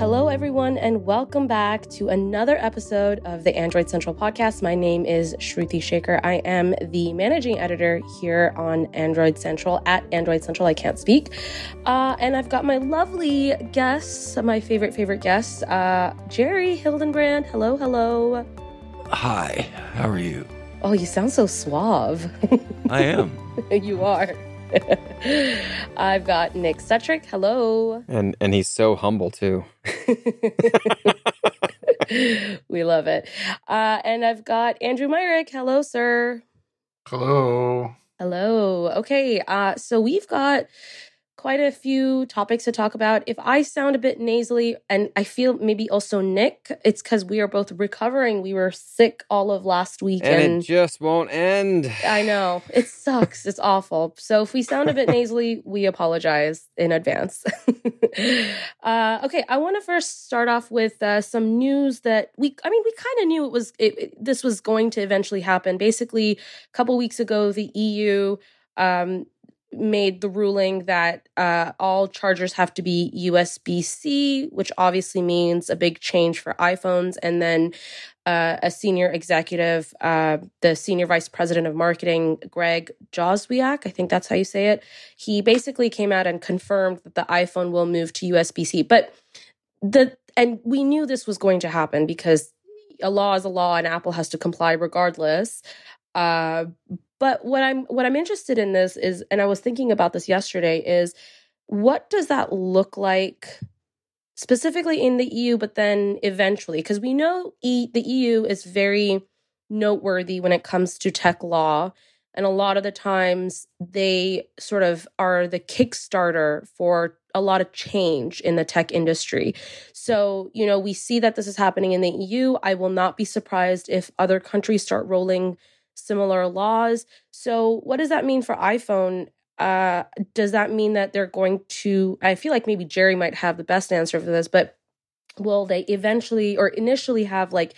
Hello, everyone, and welcome back to another episode of the Android Central podcast. My name is Shruti Shekar. I am the managing editor here on Android Central at Android Central. I can't speak. Uh, and I've got my lovely guests, my favorite, favorite guests, uh, Jerry Hildenbrand. Hello, hello. Hi, how are you? Oh, you sound so suave. I am. you are. I've got Nick Sutrich. Hello. And and he's so humble too. we love it. Uh, and I've got Andrew Myrick. Hello, sir. Hello. Hello. Okay. Uh, so we've got quite a few topics to talk about. If I sound a bit nasally, and I feel maybe also Nick, it's because we are both recovering. We were sick all of last week, and, and, it just won't end. I know it sucks. it's awful. So if we sound a bit nasally, we apologize in advance. uh, okay, I want to first start off with uh, some news that we. I mean, we kind of knew it was it, it, this was going to eventually happen. Basically, a couple weeks ago, the EU. Um, made the ruling that uh, all chargers have to be USB C, which obviously means a big change for iPhones. And then uh, a senior executive, uh, the senior vice president of marketing, Greg Joswiak, I think that's how you say it, he basically came out and confirmed that the iPhone will move to USB C. But the and we knew this was going to happen because a law is a law and Apple has to comply regardless. Uh, but what I'm what I'm interested in this is, and I was thinking about this yesterday, is what does that look like specifically in the EU, but then eventually, because we know e, the EU is very noteworthy when it comes to tech law. And a lot of the times they sort of are the Kickstarter for a lot of change in the tech industry. So, you know, we see that this is happening in the EU. I will not be surprised if other countries start rolling similar laws. So, what does that mean for iPhone? Uh, does that mean that they're going to? I feel like maybe Jerry might have the best answer for this, but will they eventually or initially have like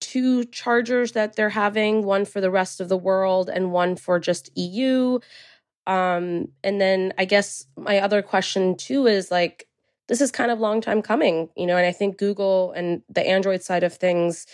two chargers that they're having, one for the rest of the world and one for just EU? Um, and then I guess my other question too is like, this is kind of long time coming, you know, and I think Google and the Android side of things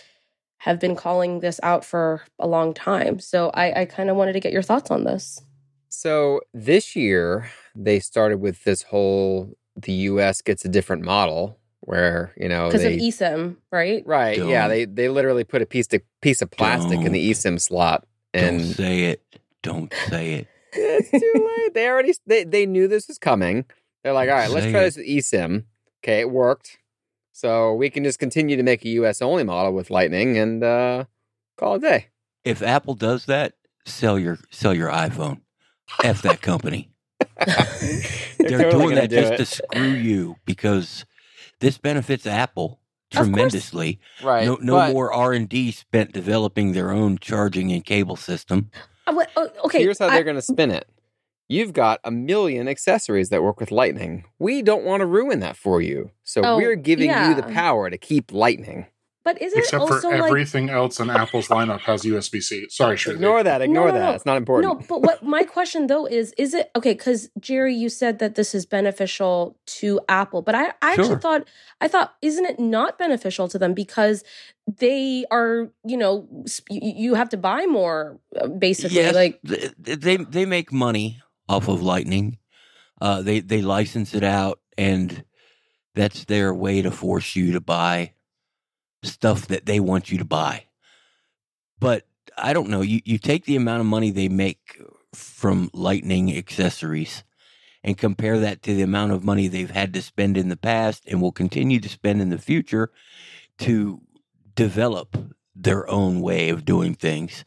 have been calling this out for a long time. So I, I kind of wanted to get your thoughts on this. So this year they started with this whole the US gets a different model where, you know, because of eSIM, right? Right. Don't, yeah. They they literally put a piece of piece of plastic in the eSIM slot and don't say it. Don't say it. it's too late. They already they, they knew this was coming. They're like, all right, let's try it. this with eSIM. Okay, it worked. So we can just continue to make a US only model with Lightning and uh, call it a day. If Apple does that, sell your sell your iPhone. F that company. They're, They're doing that do just it. to screw you because this benefits Apple tremendously. Right. No, no more R and D spent developing their own charging and cable system. Uh, uh okay. Here's how I, they're going to spin it. You've got a million accessories that work with Lightning. We don't want to ruin that for you. So oh, we're giving yeah. you the power to keep Lightning. But isn't Except it for everything like... else in Apple's lineup has USB C. Sorry, sure. Ignore that. Ignore no, no, that. It's not important. No, but what my question though is, is it okay? Because Jerry, you said that this is beneficial to Apple, but I, I sure. actually thought, I thought, isn't it not beneficial to them because they are, you know, you have to buy more, uh, basically. Yes, like they they make money off of Lightning. Uh, they they license it out, and that's their way to force you to buy stuff that they want you to buy. But I don't know. You you take the amount of money they make from Lightning accessories and compare that to the amount of money they've had to spend in the past and will continue to spend in the future to develop their own way of doing things.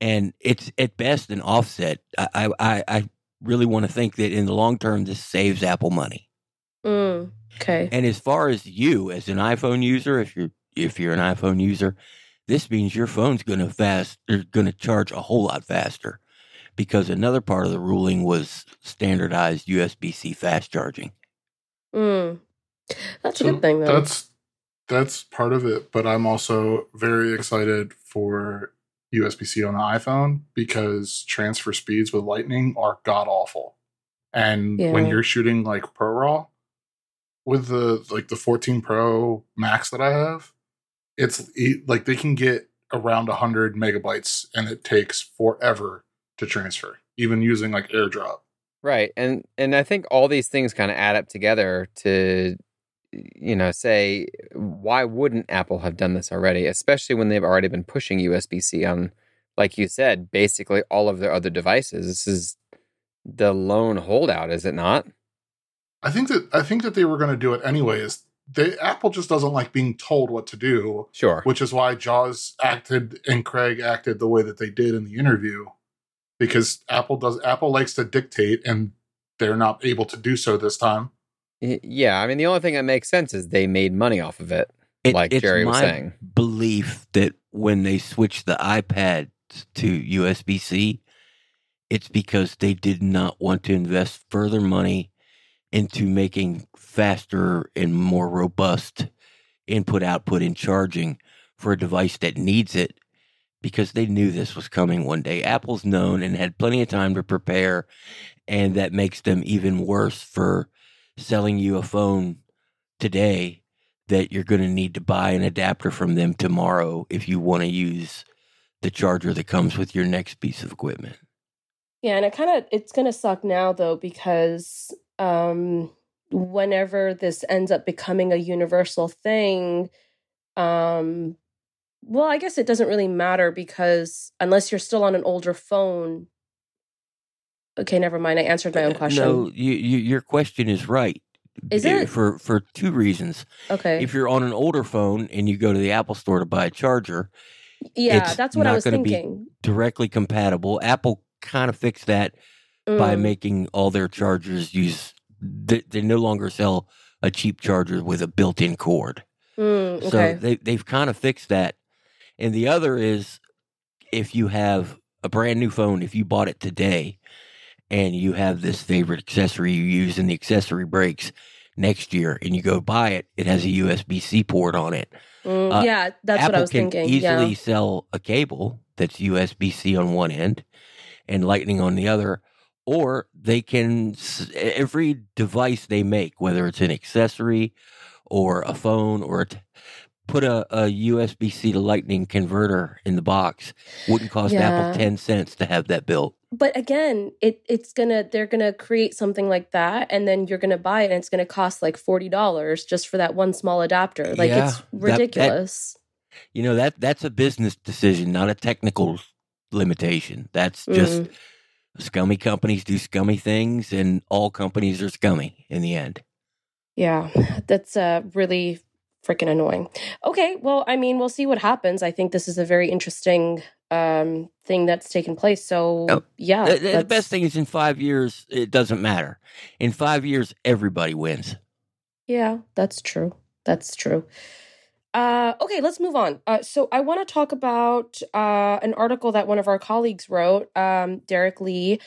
And it's at best an offset. I I, I really want to think that in the long term, this saves Apple money. Mm, okay. And as far as you, as an iPhone user, if you're if you're an iPhone user, this means your phone's going to fast, they're going to charge a whole lot faster, because another part of the ruling was standardized USB C fast charging. Mm. That's so a good thing, though. That's that's part of it, but I'm also very excited for USB C on the iPhone because transfer speeds with Lightning are god awful. And yeah. when you're shooting like ProRAW with the like the 14 Pro Max that I have, it's like they can get around 100 megabytes and it takes forever to transfer, even using like AirDrop. Right. And and I think all these things kind of add up together to you know, say why wouldn't Apple have done this already, especially when they've already been pushing USB-C on like you said, basically all of their other devices. This is the lone holdout, is it not? I think that I think that they were going to do it anyways. They Apple just doesn't like being told what to do. Sure. Which is why Joz acted and Craig acted the way that they did in the interview. Because Apple does Apple likes to dictate and they're not able to do so this time. Yeah, I mean the only thing that makes sense is they made money off of it. it like Jerry was saying. Belief that when they switched the iPad to USB C, it's because they did not want to invest further money into making faster and more robust input output and charging for a device that needs it because they knew this was coming one day. Apple's known and had plenty of time to prepare, and that makes them even worse for selling you a phone today that you're going to need to buy an adapter from them tomorrow if you want to use the charger that comes with your next piece of equipment. Yeah, and it kind of it's going to suck now though because um whenever this ends up becoming a universal thing um well, I guess it doesn't really matter because unless you're still on an older phone Okay, never mind. I answered my own question. No, you, you, your question is right. Is it for for two reasons? Okay. If you're on an older phone and you go to the Apple Store to buy a charger, yeah, that's what I was thinking. directly compatible. Apple kind of fixed that mm. by making all their chargers use. They, they, no longer sell a cheap charger with a built-in cord. Mm, okay. So they they've kind of fixed that. And the other is if you have a brand new phone, if you bought it today, and you have this favorite accessory you use and the accessory breaks next year, and you go buy it, it has a USB C port on it Mm, uh, yeah, that's Apple what I was thinking. They can thinking. easily yeah. sell a cable that's USB C on one end and Lightning on the other, or they can every device they make, whether it's an accessory or a phone or a t- put a, a USB C to Lightning converter in the box. Wouldn't cost yeah. Apple ten cents to have that built but again it it's gonna they're gonna create something like that and then you're gonna buy it and it's gonna cost like $40 just for that one small adapter. Like yeah, it's ridiculous that, that, you know that that's a business decision not a technical limitation. That's just mm. scummy companies do scummy things and all companies are scummy in the end. Yeah that's uh really freaking annoying. Okay well i mean we'll see what happens. I think this is a very interesting um, thing that's taken place. So oh, yeah, the, the best thing is in five years it doesn't matter. In five years, everybody wins. Yeah, that's true. That's true. Uh, okay, let's move on. Uh, so I want to talk about uh, an article that one of our colleagues wrote, um, Derrek Lee.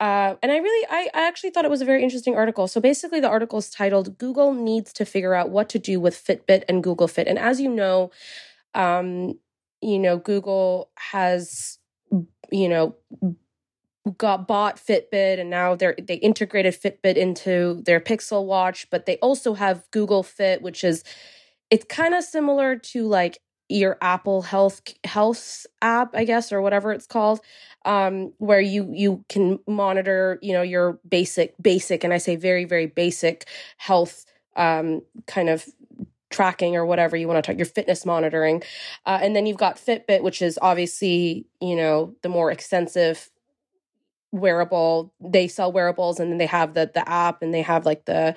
Uh, and I really, I, I actually thought it was a very interesting article. So basically, the article is titled "Google Needs to Figure Out What to Do with Fitbit and Google Fit." And as you know, um, you know, Google has, you know, got bought Fitbit and now they're they integrated Fitbit into their Pixel Watch, but they also have Google Fit, which is it's kind of similar to like your Apple Health Health app, I guess, or whatever it's called, um, where you you can monitor, you know, your basic basic, and I say very very basic health um, kind of tracking or whatever you want to talk your fitness monitoring uh, and then you've got fitbit which is obviously you know the more extensive wearable they sell wearables and then they have the the app and they have like the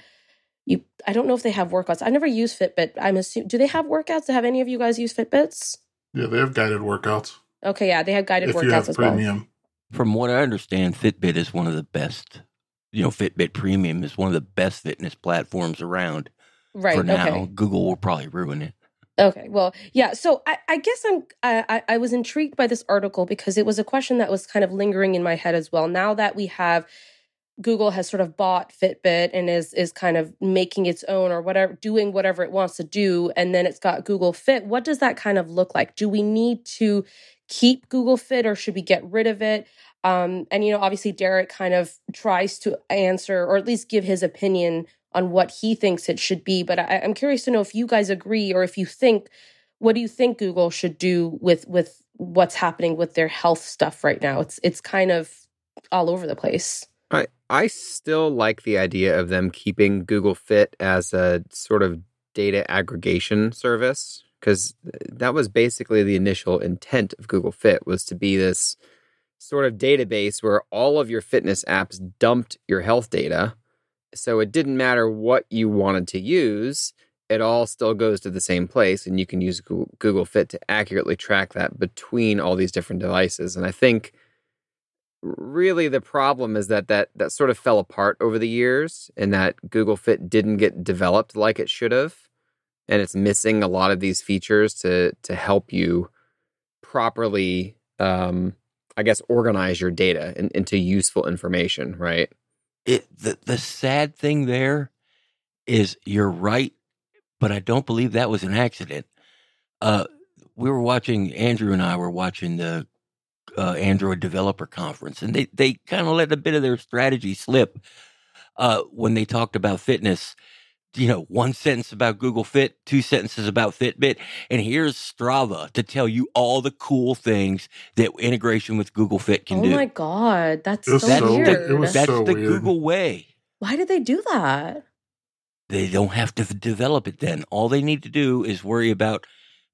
you i don't know if they have workouts. I've never used fitbit i'm assuming do they have workouts? Have any of you guys used fitbits? Yeah they have guided workouts. Okay yeah they have guided if workouts you have as premium. well from what i understand fitbit is one of the best you know fitbit premium is one of the best fitness platforms around right for now. Okay. Google will probably ruin it. Okay, well, yeah. So I, I guess I'm I, I was intrigued by this article because it was a question that was kind of lingering in my head as well. Now that we have Google has sort of bought Fitbit and is is kind of making its own or whatever, doing whatever it wants to do, and then it's got Google Fit. What does that kind of look like? Do we need to keep Google Fit or should we get rid of it? Um, and you know, obviously, Derrek kind of tries to answer or at least give his opinion on what he thinks it should be. But I, I'm curious to know if you guys agree or if you think what do you think Google should do with with what's happening with their health stuff right now? It's it's kind of all over the place. I I still like the idea of them keeping Google Fit as a sort of data aggregation service because that was basically the initial intent of Google Fit was to be this sort of database where all of your fitness apps dumped your health data. So it didn't matter what you wanted to use, it all still goes to the same place and you can use Google Fit to accurately track that between all these different devices. And I think really the problem is that that that sort of fell apart over the years and that Google Fit didn't get developed like it should have and it's missing a lot of these features to to help you properly um I guess organize your data in, into useful information, right? It the the sad thing there is you're right, but I don't believe that was an accident. Uh we were watching Andrew and I were watching the uh, Android Developer Conference, and they they kind of let a bit of their strategy slip uh, when they talked about fitness. You know, one sentence about Google Fit, two sentences about Fitbit, and here's Strava to tell you all the cool things that integration with Google Fit can oh do. Oh my god, that's so, so- weird. it was That's so the weird. Google way. Why did they do that? They don't have to develop it then. All they need to do is worry about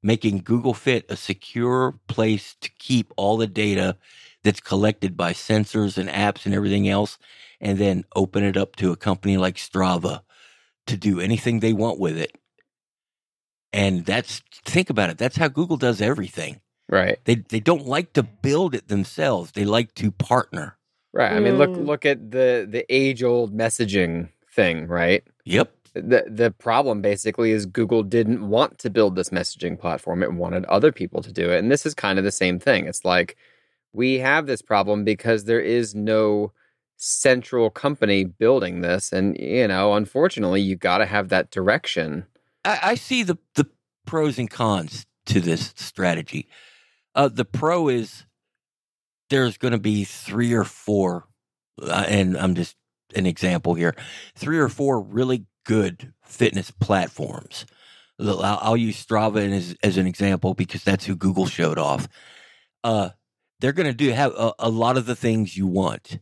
making Google Fit a secure place to keep all the data that's collected by sensors and apps and everything else, and then open it up to a company like Strava to do anything they want with it. And that's think about it. That's how Google does everything. Right. They they don't like to build it themselves. They like to partner. Right. I mean, look Mm. look at the the age old messaging thing, right? Yep. The the problem basically is Google didn't want to build this messaging platform. It wanted other people to do it. And this is kind of the same thing. It's like we have this problem because there is no central company building this and you know, unfortunately, you got to have that direction. I, I see the the pros and cons to this strategy. Uh, the pro is there's going to be three or four, uh, and I'm just an example here, three or four really good fitness platforms. I'll, I'll use Strava as, as an example because that's who Google showed off. Uh, they're going to do have a, a lot of the things you want,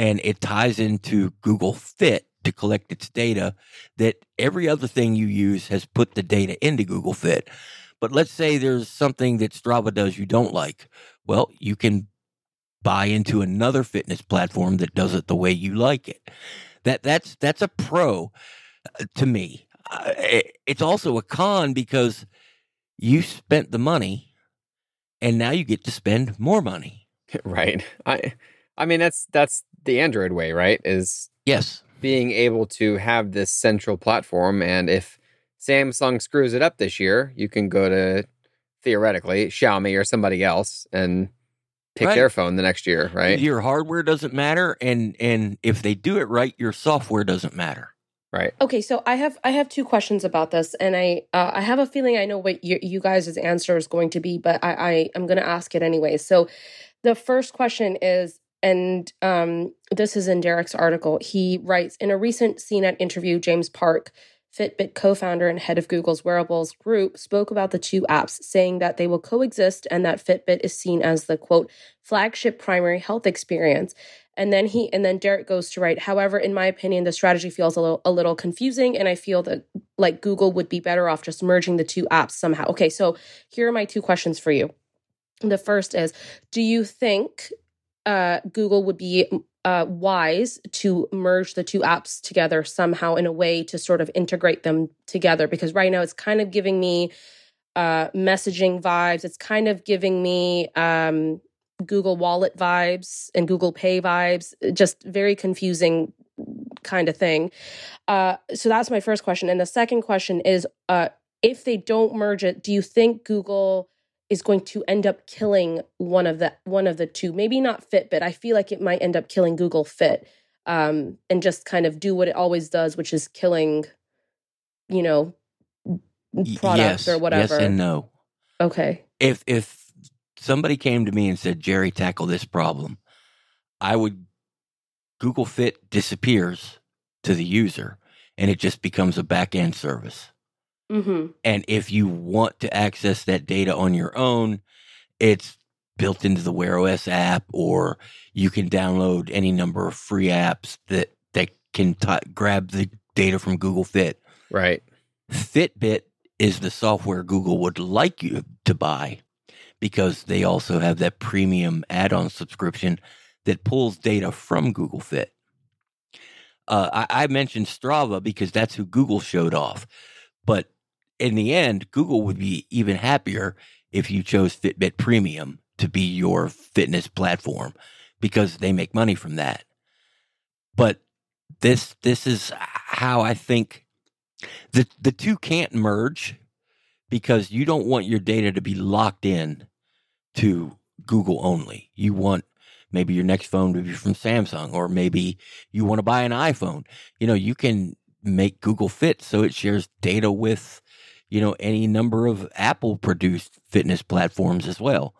and it ties into Google Fit to collect its data that every other thing you use has put the data into Google Fit. But let's say there's something that Strava does you don't like. Well, you can buy into another fitness platform that does it the way you like it. That that's that's a pro uh, to me. Uh, it's also a con because you spent the money and now you get to spend more money. right. I I mean, that's that's the Android way, right? Is Yes. being able to have this central platform. And if Samsung screws it up this year, you can go to theoretically Xiaomi or somebody else and pick Right. their phone the next year, right? Your hardware doesn't matter and and if they do it right, your software doesn't matter. Right. Okay, so I have I have two questions about this, and I uh, I have a feeling I know what you, you guys' answer is going to be, but I, I I'm going to ask it anyway. So, the first question is, and um, this is in Derrek's article. He writes in a recent CNET interview, James Park, Fitbit co-founder and head of Google's wearables group, spoke about the two apps, saying that they will coexist and that Fitbit is seen as the quote flagship primary health experience. And then he and then Derek goes to write, however, in my opinion, the strategy feels a little a little confusing, and I feel that like Google would be better off just merging the two apps somehow. Okay, so here are my two questions for you. The first is, do you think uh, Google would be uh, wise to merge the two apps together somehow in a way to sort of integrate them together? Because right now it's kind of giving me uh, messaging vibes. It's kind of giving me um, Google Wallet vibes and Google Pay vibes. Just very confusing kind of thing. Uh, so that's my first question. And the second question is, uh, if they don't merge it, do you think Google is going to end up killing one of the one of the two? Maybe not Fitbit. I feel like it might end up killing Google Fit, um, and just kind of do what it always does, which is killing, you know, products yes, or whatever. Yes and no. Okay. if if somebody came to me and said jerry tackle this problem i would google fit disappears to the user and it just becomes a back end service. Mm-hmm. And if you want to access that data on your own, it's built into the Wear OS app, or you can download any number of free apps that that can t- grab the data from Google Fit. Right. Fitbit is the software Google would like you to buy because they also have that premium add-on subscription that pulls data from Google Fit. Uh, I, I mentioned Strava because that's who Google showed off, but in the end, Google would be even happier if you chose Fitbit Premium to be your fitness platform because they make money from that. But this this is how I think the the two can't merge because you don't want your data to be locked in to Google only. You want maybe your next phone to be from Samsung or maybe you want to buy an iPhone. You know, you can make Google Fit so it shares data with you know any number of Apple produced fitness platforms as well.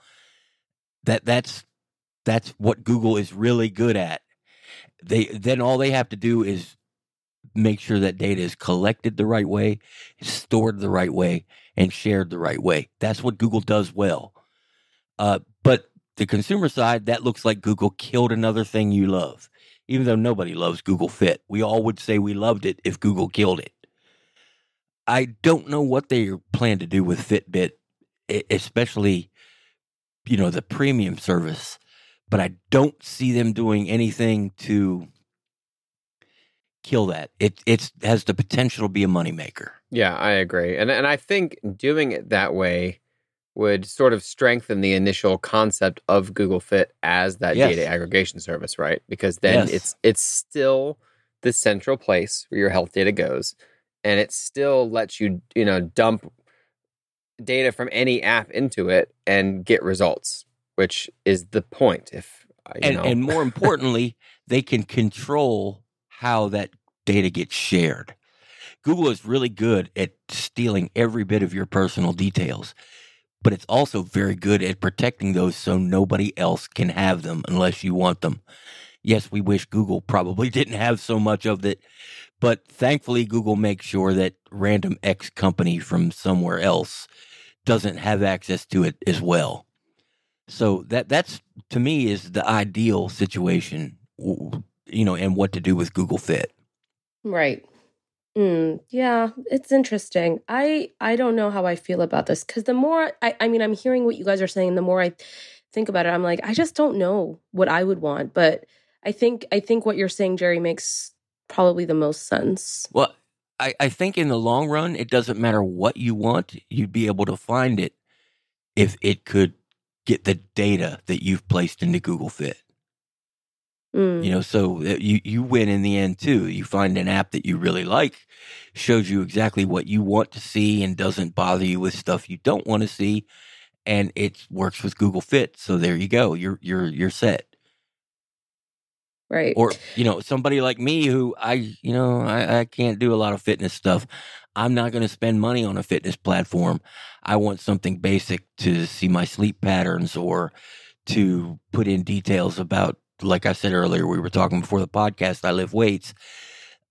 That that's that's what Google is really good at. They then all they have to do is make sure that data is collected the right way, stored the right way, and shared the right way. That's what Google does well. Uh, but the consumer side, that looks like Google killed another thing you love. Even though nobody loves Google Fit, we all would say we loved it if Google killed it. I don't know what they plan to do with Fitbit, especially you know the premium service, but I don't see them doing anything to kill that. It it has the potential to be a moneymaker. Yeah, I agree, and and I think doing it that way would sort of strengthen the initial concept of Google Fit as that Yes. data aggregation service, right? Because then Yes. it's it's still the central place where your health data goes, and it still lets you you know dump data from any app into it and get results, which is the point. If uh, you and know, and more importantly, they can control how that data gets shared. Google is really good at stealing every bit of your personal details, but it's also very good at protecting those so nobody else can have them unless you want them. Yes, we wish Google probably didn't have so much of it, but thankfully Google makes sure that random X company from somewhere else doesn't have access to it as well. So that that's to me is the ideal situation, you know, and what to do with Google Fit. Right. Mm, yeah, it's interesting. I I don't know how I feel about this because the more I I mean I'm hearing what you guys are saying, the more I think about it, I'm like I just don't know what I would want. But I think I think what you're saying, Jerry, makes probably the most sense. Well, I, I think in the long run, it doesn't matter what you want, you'd be able to find it if it could get the data that you've placed into Google Fit. Mm, You know, so you you win in the end too. You find an app that you really like, shows you exactly what you want to see, and doesn't bother you with stuff you don't want to see, and it works with Google Fit. So there you go. You're you're you're set. Right. or you know somebody like me who i you know i, I can't do a lot of fitness stuff i'm not going to spend money on a fitness platform i want something basic to see my sleep patterns or to put in details about like i said earlier we were talking before the podcast i lift weights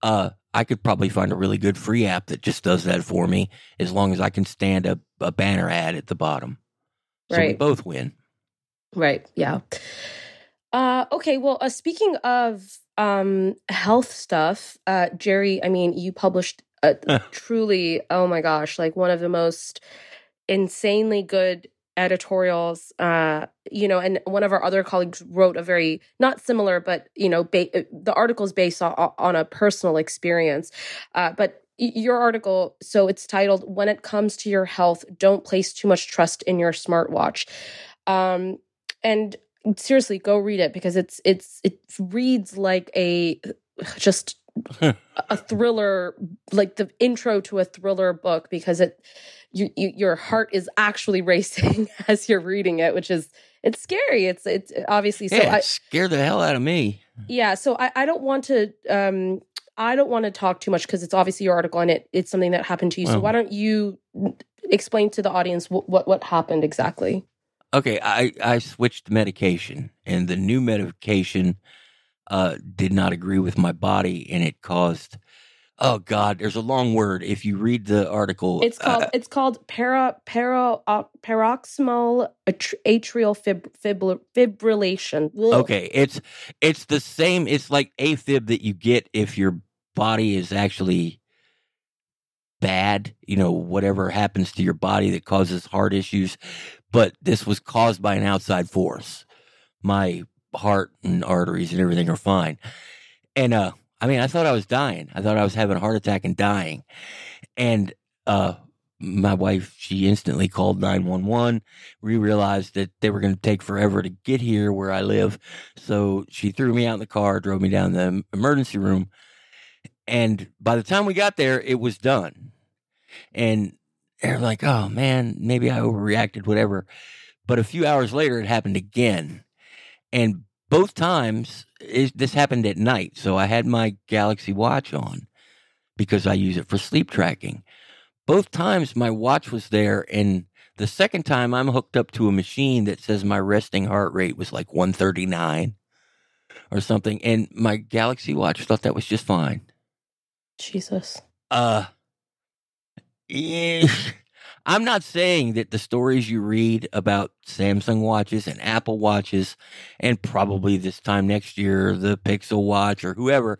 uh i could probably find a really good free app that just does that for me as long as i can stand a, a banner ad at the bottom so we Right. both win Right. Yeah. Uh, okay. Well, uh, speaking of um, health stuff, uh, Jerry, I mean, you published a truly, oh my gosh, like one of the most insanely good editorials. Uh, you know, and one of our other colleagues wrote a very not similar, but you know, ba- uh, the article is based on, on a personal experience. Uh, but your article, so it's titled "When It Comes to Your Health, Don't Place Too Much Trust in Your Smartwatch." Um, and seriously go read it because it's it's it reads like a just a thriller like the intro to a thriller book because it you, you your heart is actually racing as you're reading it which is it's scary. It's it's obviously so yeah, I, it scared the hell out of me. Yeah so I, I don't want to um i don't want to talk too much because it's obviously your article and it it's something that happened to you. So why don't you explain to the audience what what, what happened exactly Okay, I, I switched medication, and the new medication uh, did not agree with my body, and it caused oh god, there's a long word. If you read the article, It's called uh, it's called para para uh, paroxysmal atrial fib, fibr- fibrillation. Ugh. okay, it's it's the same. It's like AFib that you get if your body is actually bad. You know, whatever happens to your body that causes heart issues, but this was caused by an outside force. My heart and arteries and everything are fine, and uh, I mean, I thought I was dying. I thought I was having a heart attack and dying, and uh. My wife, she instantly called 911 we realized that they were going to take forever to get here where I live. So she threw me out in the car, drove me down the emergency room. And by the time we got there, it was done. And they're like, oh man, maybe I overreacted, whatever. But a few hours later, it happened again. And both times, it, this happened at night. So I had my Galaxy Watch on because I use it for sleep tracking. Both times, my watch was there. And the second time, I'm hooked up to a machine that says my resting heart rate was like 139 or something. And my Galaxy Watch thought that was just fine. Jesus. Uh, Eh, I'm not saying that the stories you read about Samsung watches and Apple watches, and probably this time next year, the Pixel watch or whoever,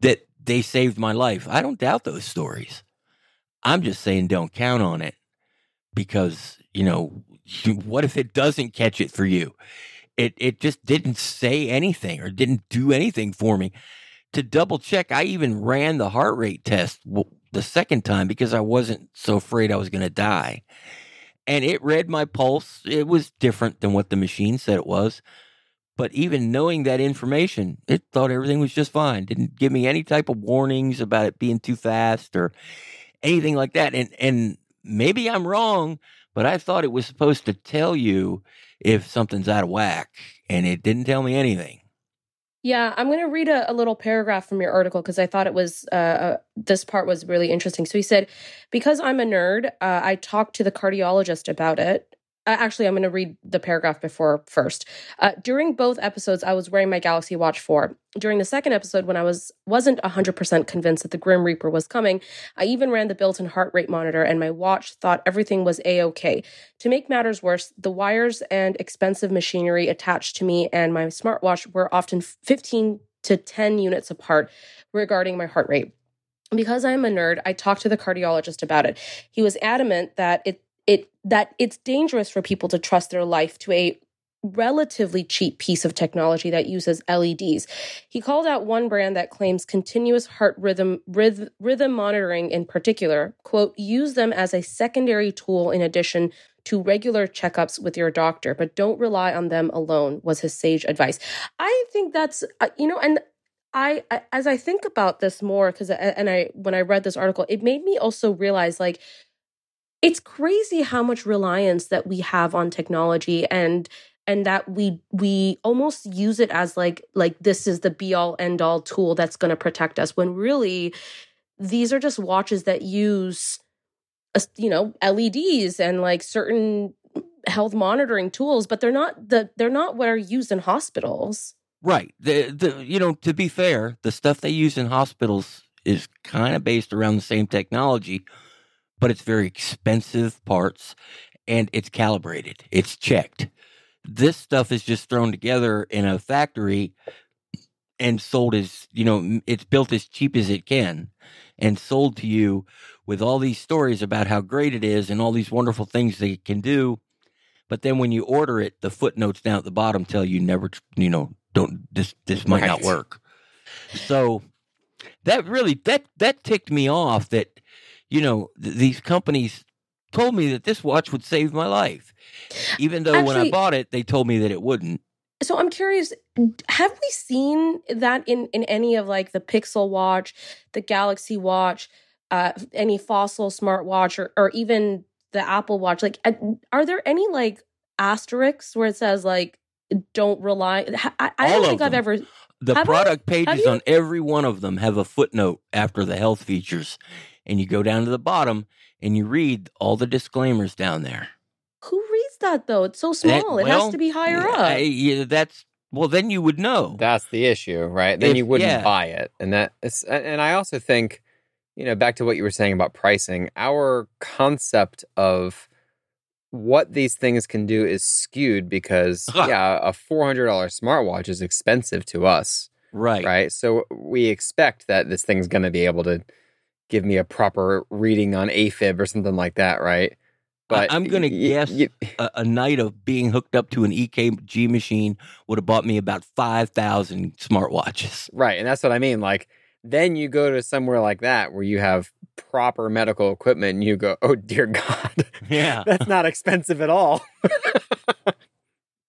that they saved my life. I don't doubt those stories. I'm just saying don't count on it because, you know, what if it doesn't catch it for you? It, it just didn't say anything or didn't do anything for me to double check, I even ran the heart rate test the second time because I wasn't so afraid I was going to die. And it read my pulse. It was different than what the machine said it was. But even knowing that information, it thought everything was just fine. Didn't give me any type of warnings about it being too fast or anything like that. And and maybe I'm wrong, but I thought it was supposed to tell you if something's out of whack, and it didn't tell me anything. Yeah, I'm going to read a, a little paragraph from your article because I thought it was uh, uh, this part was really interesting. So he said, "Because I'm a nerd, uh, I talked to the cardiologist about it. Uh, actually, I'm going to read the paragraph before first. Uh, during both episodes, I was wearing my Galaxy Watch 4. During the second episode, when I was wasn't 100% convinced that the Grim Reaper was coming, I even ran the built-in heart rate monitor, and my watch thought everything was a okay. To make matters worse, the wires and expensive machinery attached to me and my smartwatch were often 15 to 10 units apart regarding my heart rate. Because I'm a nerd, I talked to the cardiologist about it. He was adamant that it it that it's dangerous for people to trust their life to a relatively cheap piece of technology that uses LEDs. He called out one brand that claims continuous heart rhythm rhythm, rhythm monitoring in particular, quote, use them as a secondary tool in addition to regular checkups with your doctor, but don't rely on them alone was his sage advice. I think that's uh, you know and I, I as I think about this more cuz and I when I read this article, it made me also realize like it's crazy how much reliance that we have on technology and and that we we almost use it as like like this is the be all end all tool that's going to protect us when really these are just watches that use uh, you know LEDs and like certain health monitoring tools but they're not the they're not what are used in hospitals Right. The the you know, to be fair, the stuff they use in hospitals is kind of based around the same technology, but it's very expensive parts and it's calibrated. It's checked. This stuff is just thrown together in a factory and sold as, you know, it's built as cheap as it can and sold to you with all these stories about how great it is and all these wonderful things they can do. But then when you order it, the footnotes down at the bottom tell you never, you know, don't this this might not work. So that really that that ticked me off that you know th- these companies told me that this watch would save my life. Even though when I bought it they told me that it wouldn't. so i'm curious have we seen that in in any of like the pixel watch the galaxy watch uh any fossil smartwatch or or even the apple watch like are there any like asterisks where it says like don't rely i, I don't think i've ever The Have I? product pages you? on every one of them have a footnote after the health features. And you go down to the bottom and you read all the disclaimers down there. who reads that though it's so That- small it has to be higher yeah, up I- yeah, that's well then you would know. That's the issue, right? Then If- you wouldn't yeah. buy it, and that is, and I also think you know, back to what you were saying about pricing, our concept of what these things can do is skewed because yeah, a $400 smartwatch is expensive to us. Right. Right. So we expect that this thing's going to be able to give me a proper reading on AFib or something like that, right? But I, am going to guess y- a, a, night of being hooked up to an EKG machine would have bought me about 5,000 smartwatches. Right. And that's what I mean. Like, then you go to somewhere like that where you have proper medical equipment and you go, oh, dear God. Yeah. that's not expensive at all.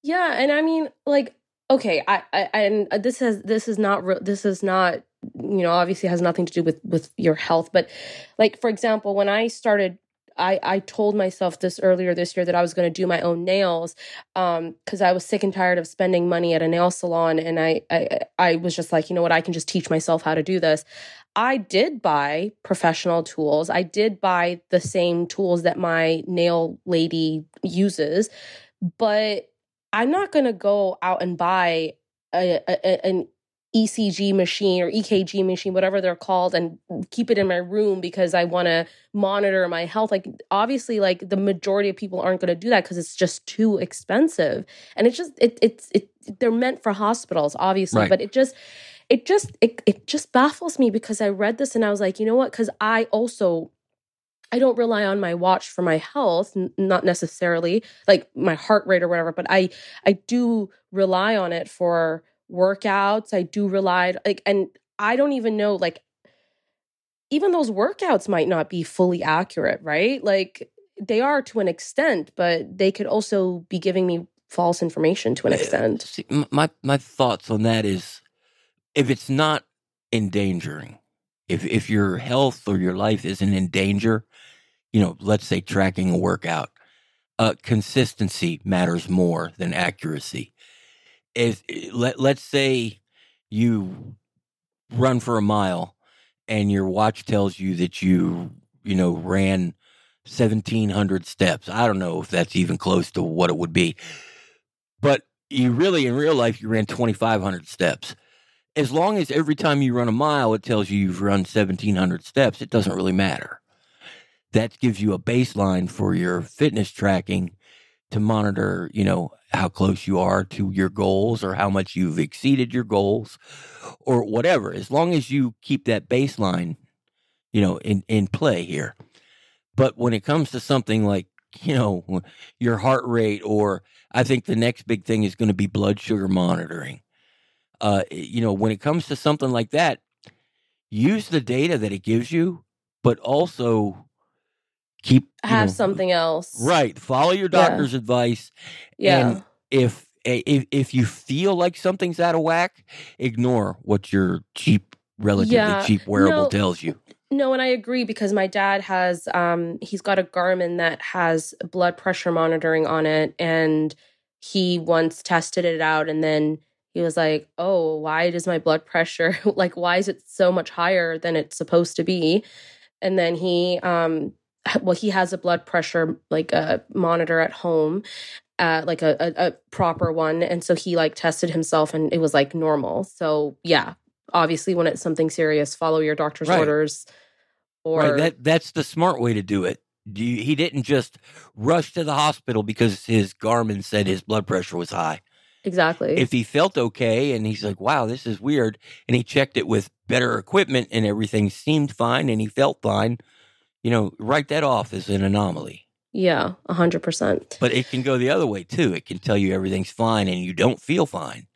yeah. And I mean, like, okay, I, I and this has this is not re- this is not you know obviously has nothing to do with with your health, but like for example, when I started I, I told myself this earlier this year that I was going to do my own nails because um, I was sick and tired of spending money at a nail salon, and I, I I was just like, you know what, I can just teach myself how to do this. I did buy professional tools. I did buy the same tools that my nail lady uses, but I'm not going to go out and buy a, a, an ECG machine or EKG machine, whatever they're called, and keep it in my room because I want to monitor my health. Like, obviously, like the majority of people aren't going to do that because it's just too expensive. And it's just, it, it's, it, they're meant for hospitals, obviously, right. but it just, it just, it, it just baffles me because I read this and I was like, you know what? Because I also I don't rely on my watch for my health, n- not necessarily like my heart rate or whatever, but I I do rely on it for workouts. I do rely like and I don't even know like even those workouts might not be fully accurate, right? Like they are to an extent, but they could also be giving me false information to an extent. See, my my thoughts on that is if it's not endangering, if if your health or your life isn't in danger, you know, let's say tracking a workout, uh, consistency matters more than accuracy if let let's say you run for a mile and your watch tells you that you you know ran 1700 steps. I don't know if that's even close to what it would be but you really in real life you ran 2500 steps. As long as every time you run a mile it tells you you've run 1700 steps it doesn't really matter. That gives you a baseline for your fitness tracking to monitor, you know, how close you are to your goals or how much you've exceeded your goals or whatever. As long as you keep that baseline, you know, in, in play here. But when it comes to something like, you know, your heart rate, or I think the next big thing is going to be blood sugar monitoring. Uh, you know, when it comes to something like that, use the data that it gives you, but also keep have know, something else. Right. Follow your doctor's yeah. advice. Yeah. And if if if you feel like something's out of whack, ignore what your cheap, relatively yeah. cheap wearable no, tells you. No, and I agree because my dad has um he's got a Garmin that has blood pressure monitoring on it and he once tested it out and then he was like, "Oh, why does my blood pressure like why is it so much higher than it's supposed to be?" And then he um well he has a blood pressure like a monitor at home uh, like a, a, a proper one and so he like tested himself and it was like normal so yeah obviously when it's something serious follow your doctor's right. orders or right. that that's the smart way to do it you, he didn't just rush to the hospital because his Garmin said his blood pressure was high. Exactly. If he felt okay and he's like, wow, this is weird, and he checked it with better equipment and everything seemed fine and he felt fine, you know, write that off as an anomaly. Yeah, 100%. But it can go the other way too. It can tell you everything's fine and you don't feel fine.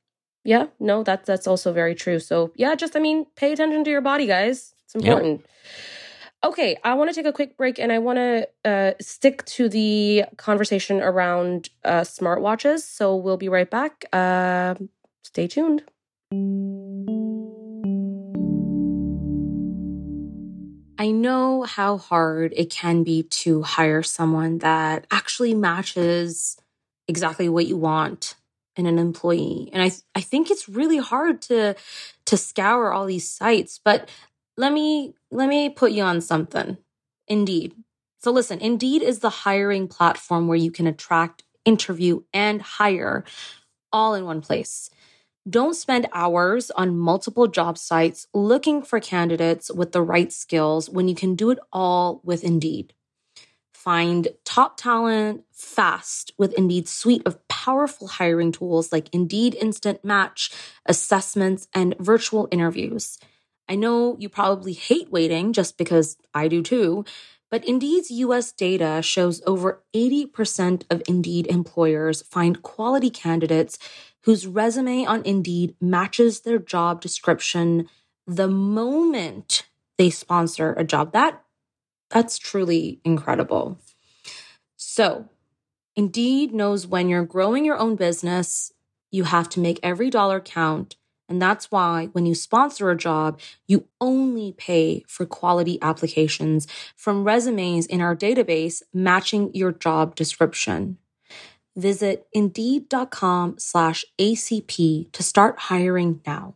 Yeah, no, that's that's also very true. So, yeah, just I mean, pay attention to your body, guys. It's important. Yep. Okay, I want to take a quick break and I want to uh, stick to the conversation around uh, smartwatches. So, we'll be right back. Uh, stay tuned. I know how hard it can be to hire someone that actually matches exactly what you want in an employee. And I I think it's really hard to to scour all these sites, but let me let me put you on something. Indeed. So listen, Indeed is the hiring platform where you can attract, interview and hire all in one place. Don't spend hours on multiple job sites looking for candidates with the right skills when you can do it all with Indeed. Find top talent fast with Indeed's suite of powerful hiring tools like Indeed Instant Match, assessments, and virtual interviews. I know you probably hate waiting just because I do too, but Indeed's US data shows over 80% of Indeed employers find quality candidates whose resume on Indeed matches their job description the moment they sponsor a job. That that's truly incredible. So, Indeed knows when you're growing your own business, you have to make every dollar count. And that's why when you sponsor a job, you only pay for quality applications from resumes in our database matching your job description. Visit Indeed.com slash ACP to start hiring now.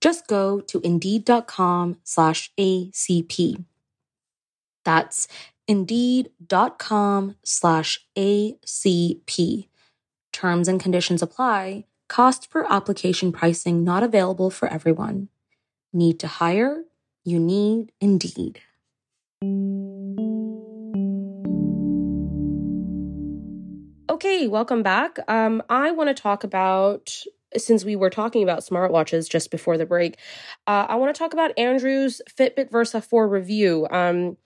Just go to Indeed.com slash ACP. That's Indeed.com slash ACP. Terms and conditions apply. Cost per application pricing not available for everyone. Need to hire? You need Indeed. Okay, welcome back. Um, I want to talk about since we were talking about smartwatches just before the break, uh, I want to talk about Andrew's Fitbit Versa 4 review. Um,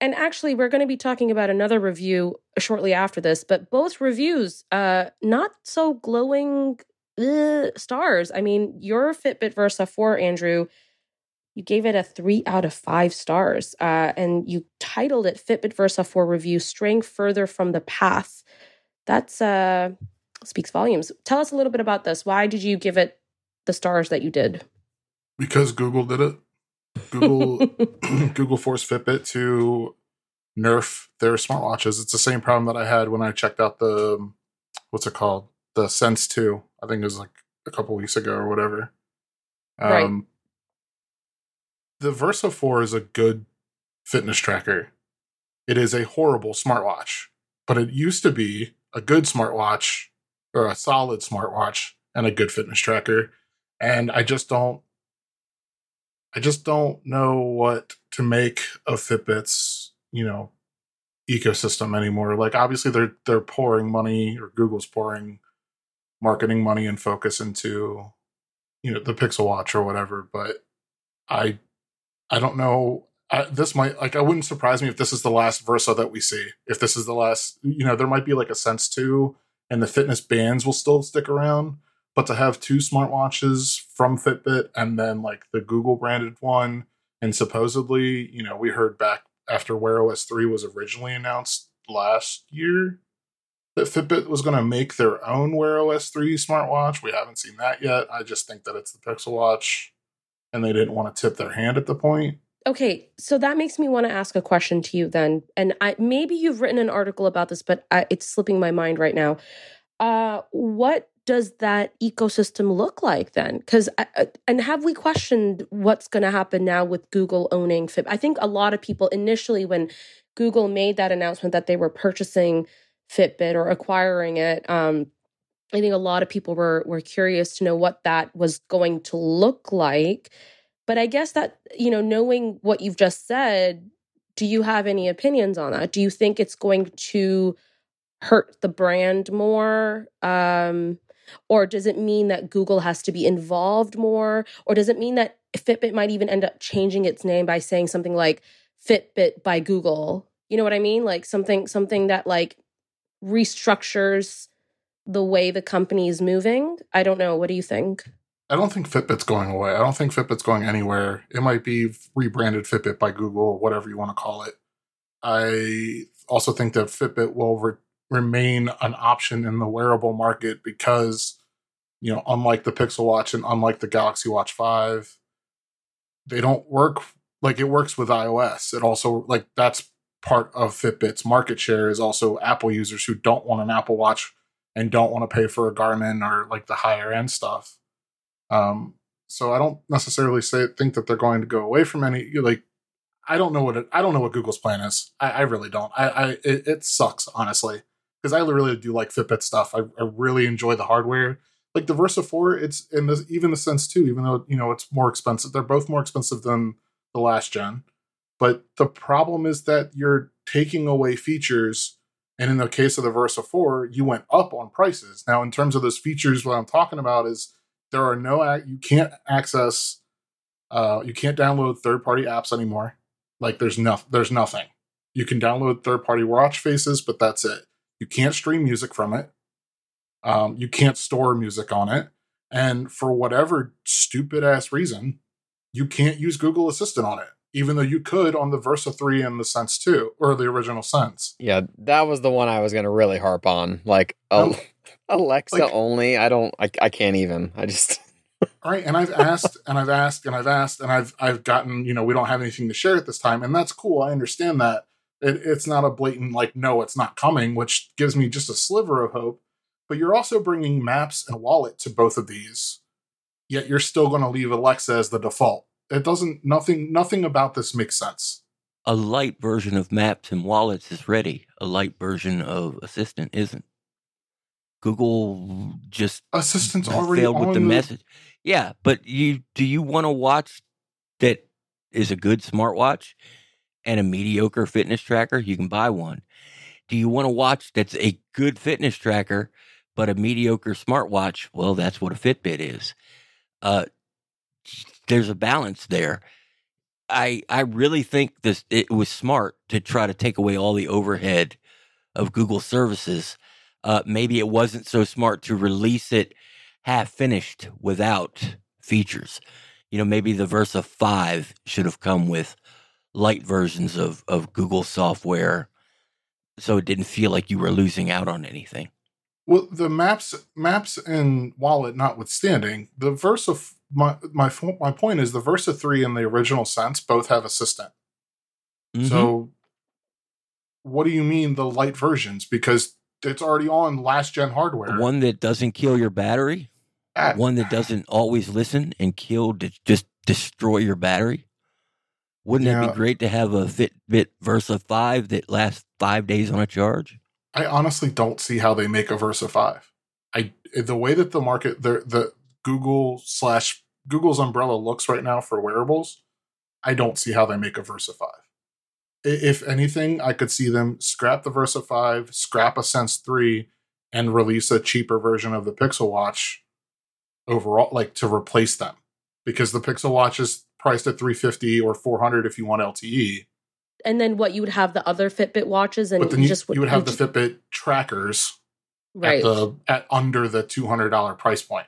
and actually, we're going to be talking about another review shortly after this, but both reviews, uh, not so glowing uh, stars. I mean, your Fitbit Versa 4, Andrew, you gave it a three out of five stars, uh, and you titled it Fitbit Versa 4 review, straying further from the path. That's uh, speaks volumes. Tell us a little bit about this. Why did you give it the stars that you did? Because Google did it. Google Google forced Fitbit to nerf their smartwatches. It's the same problem that I had when I checked out the what's it called? The Sense 2. I think it was like a couple weeks ago or whatever. Um Right. the Versa 4 is a good fitness tracker. It is a horrible smartwatch, but it used to be a good smartwatch or a solid smartwatch and a good fitness tracker. And I just don't I just don't know what to make of Fitbit's, you know, ecosystem anymore. Like obviously they're they're pouring money or Google's pouring marketing money and focus into you know the Pixel Watch or whatever, but I I don't know This might like I wouldn't surprise me if this is the last Versa that we see. If this is the last, you know, there might be like a Sense 2 and the fitness bands will still stick around, but to have two smartwatches from Fitbit and then like the Google branded one and supposedly, you know, we heard back after Wear OS 3 was originally announced last year that Fitbit was going to make their own Wear OS 3 smartwatch. We haven't seen that yet. I just think that it's the Pixel Watch and they didn't want to tip their hand at the point. Okay, so that makes me want to ask a question to you then. And I maybe you've written an article about this, but I, it's slipping my mind right now. Uh, what does that ecosystem look like then? Because and have we questioned what's going to happen now with Google owning Fitbit? I think a lot of people initially when Google made that announcement that they were purchasing Fitbit or acquiring it, um, I think a lot of people were were curious to know what that was going to look like. But I guess that, you know, knowing what you've just said, do you have any opinions on that? Do you think it's going to hurt the brand more? Um, or does it mean that Google has to be involved more? Or does it mean that Fitbit might even end up changing its name by saying something like Fitbit by Google? You know what I mean? Like something something that like restructures the way the company is moving. I don't know. What do you think? I don't think Fitbit's going away. I don't think Fitbit's going anywhere. It might be rebranded Fitbit by Google, whatever you want to call it. I also think that Fitbit will re- remain an option in the wearable market because, you know, unlike the Pixel Watch and unlike the Galaxy Watch 5, they don't work like it works with iOS. It also, like, that's part of Fitbit's market share is also Apple users who don't want an Apple Watch and don't want to pay for a Garmin or like the higher end stuff. Um, so I don't necessarily say think that they're going to go away from any like. I don't know what it, I don't know what Google's plan is. I, I really don't. I, I it, it sucks honestly because I really do like Fitbit stuff. I, I really enjoy the hardware. like the Versa 4, it's in the even the Sense 2, even though you know it's more expensive. They're both more expensive than the last gen. But the problem is that you're taking away features. And in the case of the Versa 4, you went up on prices. Now, in terms of those features, what I'm talking about is there are no, you can't access, uh, you can't download third party apps anymore. Like there's nothing, there's nothing. You can download third party watch faces, but that's it. You can't stream music from it. Um, you can't store music on it. And for whatever stupid ass reason, you can't use Google Assistant on it even though you could on the Versa 3 and the Sense 2 or the original Sense. Yeah, that was the one I was going to really harp on. Like um, Alexa like, only, I don't I, I can't even. I just Right, and I've asked and I've asked and I've asked and I've I've gotten, you know, we don't have anything to share at this time and that's cool. I understand that. It, it's not a blatant like no, it's not coming, which gives me just a sliver of hope. But you're also bringing Maps and Wallet to both of these. Yet you're still going to leave Alexa as the default it doesn't nothing nothing about this makes sense. A light version of Maps and Wallets is ready. A light version of Assistant isn't. Google just Assistant's already failed with the, the message. Yeah, but you do you want to watch that is a good smartwatch and a mediocre fitness tracker? You can buy one. Do you want to watch that's a good fitness tracker but a mediocre smartwatch? Well, that's what a Fitbit is. Uh, there's a balance there. I I really think this it was smart to try to take away all the overhead of Google services. Uh, maybe it wasn't so smart to release it half finished without features. You know, maybe the Versa 5 should have come with light versions of, of Google software so it didn't feel like you were losing out on anything. Well, the maps, maps and wallet notwithstanding, the Versa my my my point is the Versa 3 and the original Sense both have assistant. Mm-hmm. So what do you mean the light versions because it's already on last gen hardware. One that doesn't kill your battery? At, one that doesn't always listen and kill to just destroy your battery? Wouldn't yeah. it be great to have a Fitbit Versa 5 that lasts 5 days on a charge? I honestly don't see how they make a Versa 5. I the way that the market the the Google slash Google's umbrella looks right now for wearables, I don't see how they make a Versa 5. If anything, I could see them scrap the Versa 5, scrap a Sense 3, and release a cheaper version of the Pixel Watch overall, like to replace them. Because the Pixel Watch is priced at 350 or 400 if you want LTE. And then what you would have the other Fitbit watches and but then you, just you would have the Fitbit trackers right. at the at under the $200 price point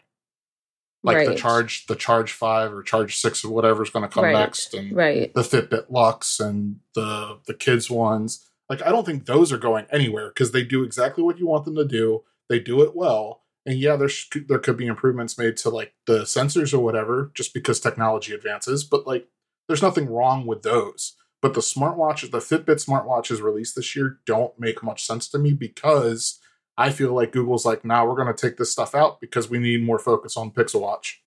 like right. the charge the charge five or charge six or whatever is going to come right. next and right. the fitbit luxe and the the kids ones like i don't think those are going anywhere because they do exactly what you want them to do they do it well and yeah there's there could be improvements made to like the sensors or whatever just because technology advances but like there's nothing wrong with those but the smartwatches the fitbit smartwatches released this year don't make much sense to me because I feel like Google's like, now nah, we're going to take this stuff out because we need more focus on Pixel Watch.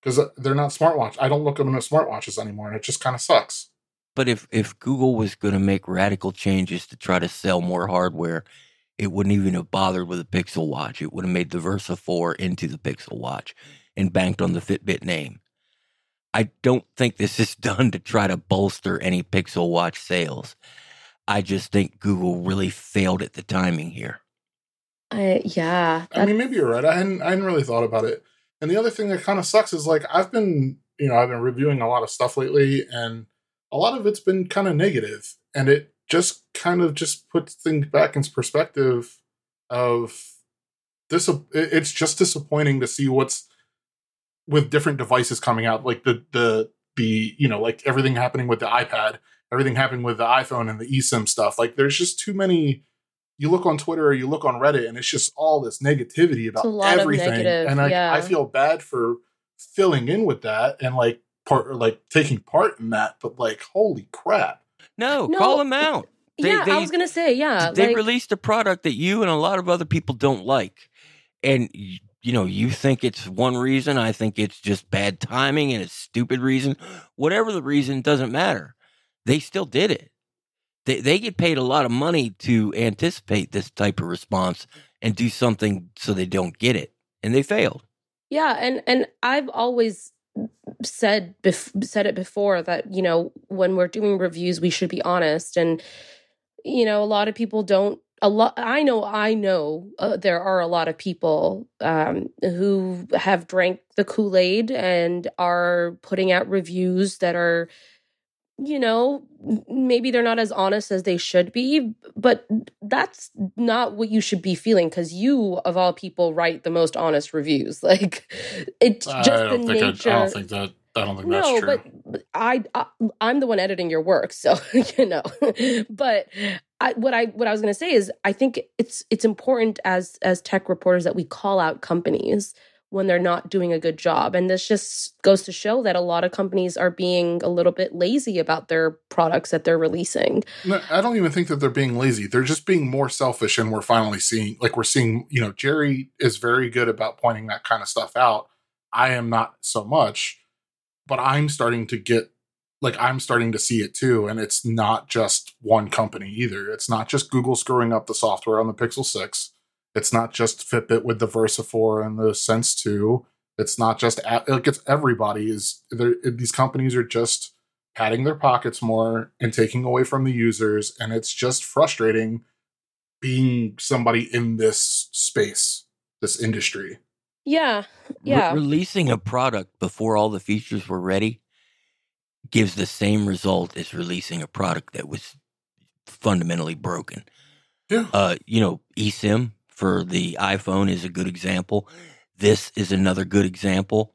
Because uh, they're not smartwatch. I don't look at them as smartwatches anymore, and it just kind of sucks. But if, if Google was going to make radical changes to try to sell more hardware, it wouldn't even have bothered with a Pixel Watch. It would have made the Versa 4 into the Pixel Watch and banked on the Fitbit name. I don't think this is done to try to bolster any Pixel Watch sales. I just think Google really failed at the timing here. I yeah. I mean, maybe you're right. I hadn't I hadn't really thought about it. And the other thing that kind of sucks is like I've been you know I've been reviewing a lot of stuff lately, and a lot of it's been kind of negative, and it just kind of just puts things back in perspective of this. It's just disappointing to see what's with different devices coming out, like the the the you know like everything happening with the iPad, everything happening with the iPhone and the eSIM stuff. Like there's just too many you look on Twitter or you look on Reddit, and it's just all this negativity about everything. and I, yeah. I feel bad for filling in with that and like part like taking part in that. But like, holy crap! No, no. call them out. They, yeah, they, I was gonna say, yeah. They like, released a product that you and a lot of other people don't like, and you know you think it's one reason. I think it's just bad timing and it's stupid reason. Whatever the reason, doesn't matter. They still did it they, they get paid a lot of money to anticipate this type of response and do something so they don't get it. and they failed. Yeah, and and I've always said bef- said it before that you know when we're doing reviews we should be honest and you know a lot of people don't a lot i know i know uh, there are a lot of people um, who have drank the kool-aid and are putting out reviews that are you know, maybe they're not as honest as they should be, but that's not what you should be feeling because you, of all people, write the most honest reviews. Like it's just the nature. I, I don't think that. I don't think no, that's true. but, but I, I I'm the one editing your work, so you know. but I, what I what I was going to say is I think it's it's important as as tech reporters that we call out companies when they're not doing a good job. And this just goes to show that a lot of companies are being a little bit lazy about their products that they're releasing. No, I don't even think that they're being lazy. They're just being more selfish. And we're finally seeing, like, we're seeing, you know, Jerry is very good about pointing that kind of stuff out. I am not so much, but I'm starting to get, like, I'm starting to see it too. And it's not just one company either. It's not just Google screwing up the software on the Pixel 6 it's not just Fitbit with the Versa 4 and the Sense 2. It's not just like it's everybody is these companies are just padding their pockets more and taking away from the users and it's just frustrating being somebody in this space, this industry. Yeah. Yeah. Re- releasing a product before all the features were ready gives the same result as releasing a product that was fundamentally broken. Yeah. Uh, you know, eSIM for the iPhone is a good example. This is another good example.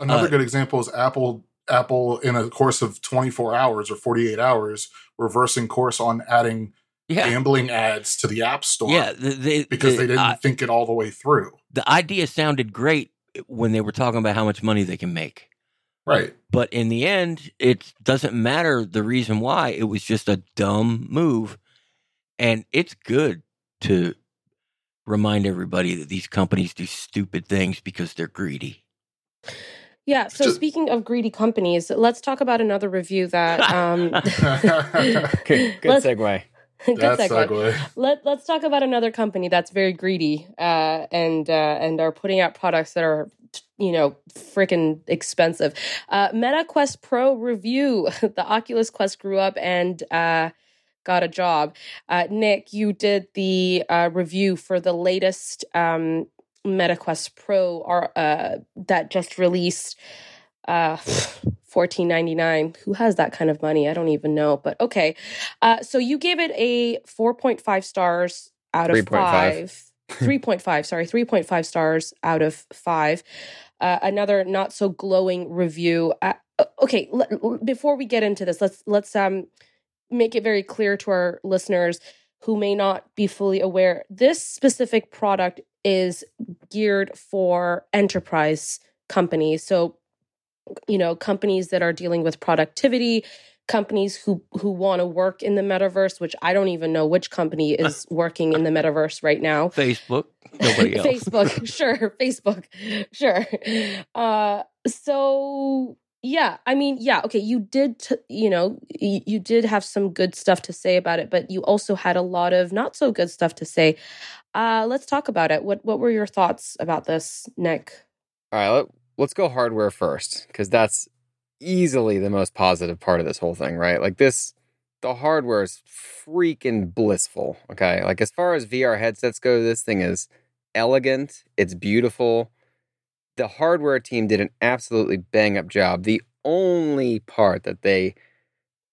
Another Uh, good example is Apple. Apple, in a course of 24 hours or 48 hours, reversing course on adding Yeah, gambling ads to the App Store. yeah. the- the- because the- they didn't I- think it all the way through. the idea sounded great when they were talking about how much money they can make. Right. But in the end, it doesn't matter the reason why. It was just a dumb move. And it's good to remind everybody that these companies do stupid things because they're greedy. Yeah. So Just- speaking of greedy companies, let's talk about another review that um Good, good segue. good That's segue. segue. Let Let's talk about another company that's very greedy uh, and uh, and are putting out products that are you know freaking expensive. Uh, Meta Quest Pro review: The Oculus Quest grew up and uh, got a job. Uh, Nick, you did the uh, review for the latest um, Meta Quest Pro or, uh, that just released. Uh, fourteen ninety nine. Who has that kind of money? I don't even know. But okay. Uh, so you gave it a four point five stars out of 3.5. five. Three point five. Sorry, three point five stars out of five. Uh, another not so glowing review. Uh, okay, l- before we get into this, let's let's um make it very clear to our listeners who may not be fully aware. This specific product is geared for enterprise companies. So you know companies that are dealing with productivity companies who who want to work in the metaverse which i don't even know which company is working in the metaverse right now Facebook, nobody else. facebook sure facebook sure uh so yeah i mean yeah okay you did t- you know you, you did have some good stuff to say about it but you also had a lot of not so good stuff to say uh let's talk about it what what were your thoughts about this nick All right, let, let's go hardware first because that's easily the most positive part of this whole thing, right? Like this, the hardware is freaking blissful. Okay, like as far as VR headsets go, this thing is elegant. It's beautiful. The hardware team did an absolutely bang up job. The only part that they,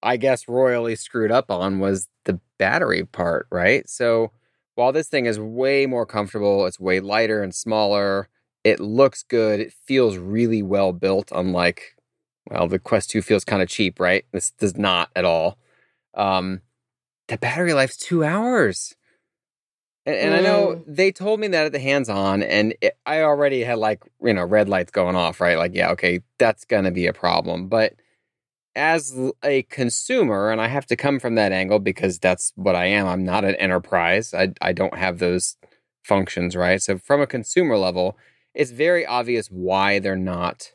I guess, royally screwed up on was the battery part, right? So while this thing is way more comfortable, it's way lighter and smaller it looks good. It feels really well built, unlike, well, the Quest 2 feels kind of cheap, right? This does not at all. Um, the battery life's two hours. And, and I know they told me that at the hands on, and it, I already had like, you know, red lights going off, right? Like, yeah, okay, that's going to be a problem. But as a consumer, and I have to come from that angle because that's what I am, I'm not an enterprise. I, I don't have those functions, right? So, from a consumer level, it's very obvious why they're not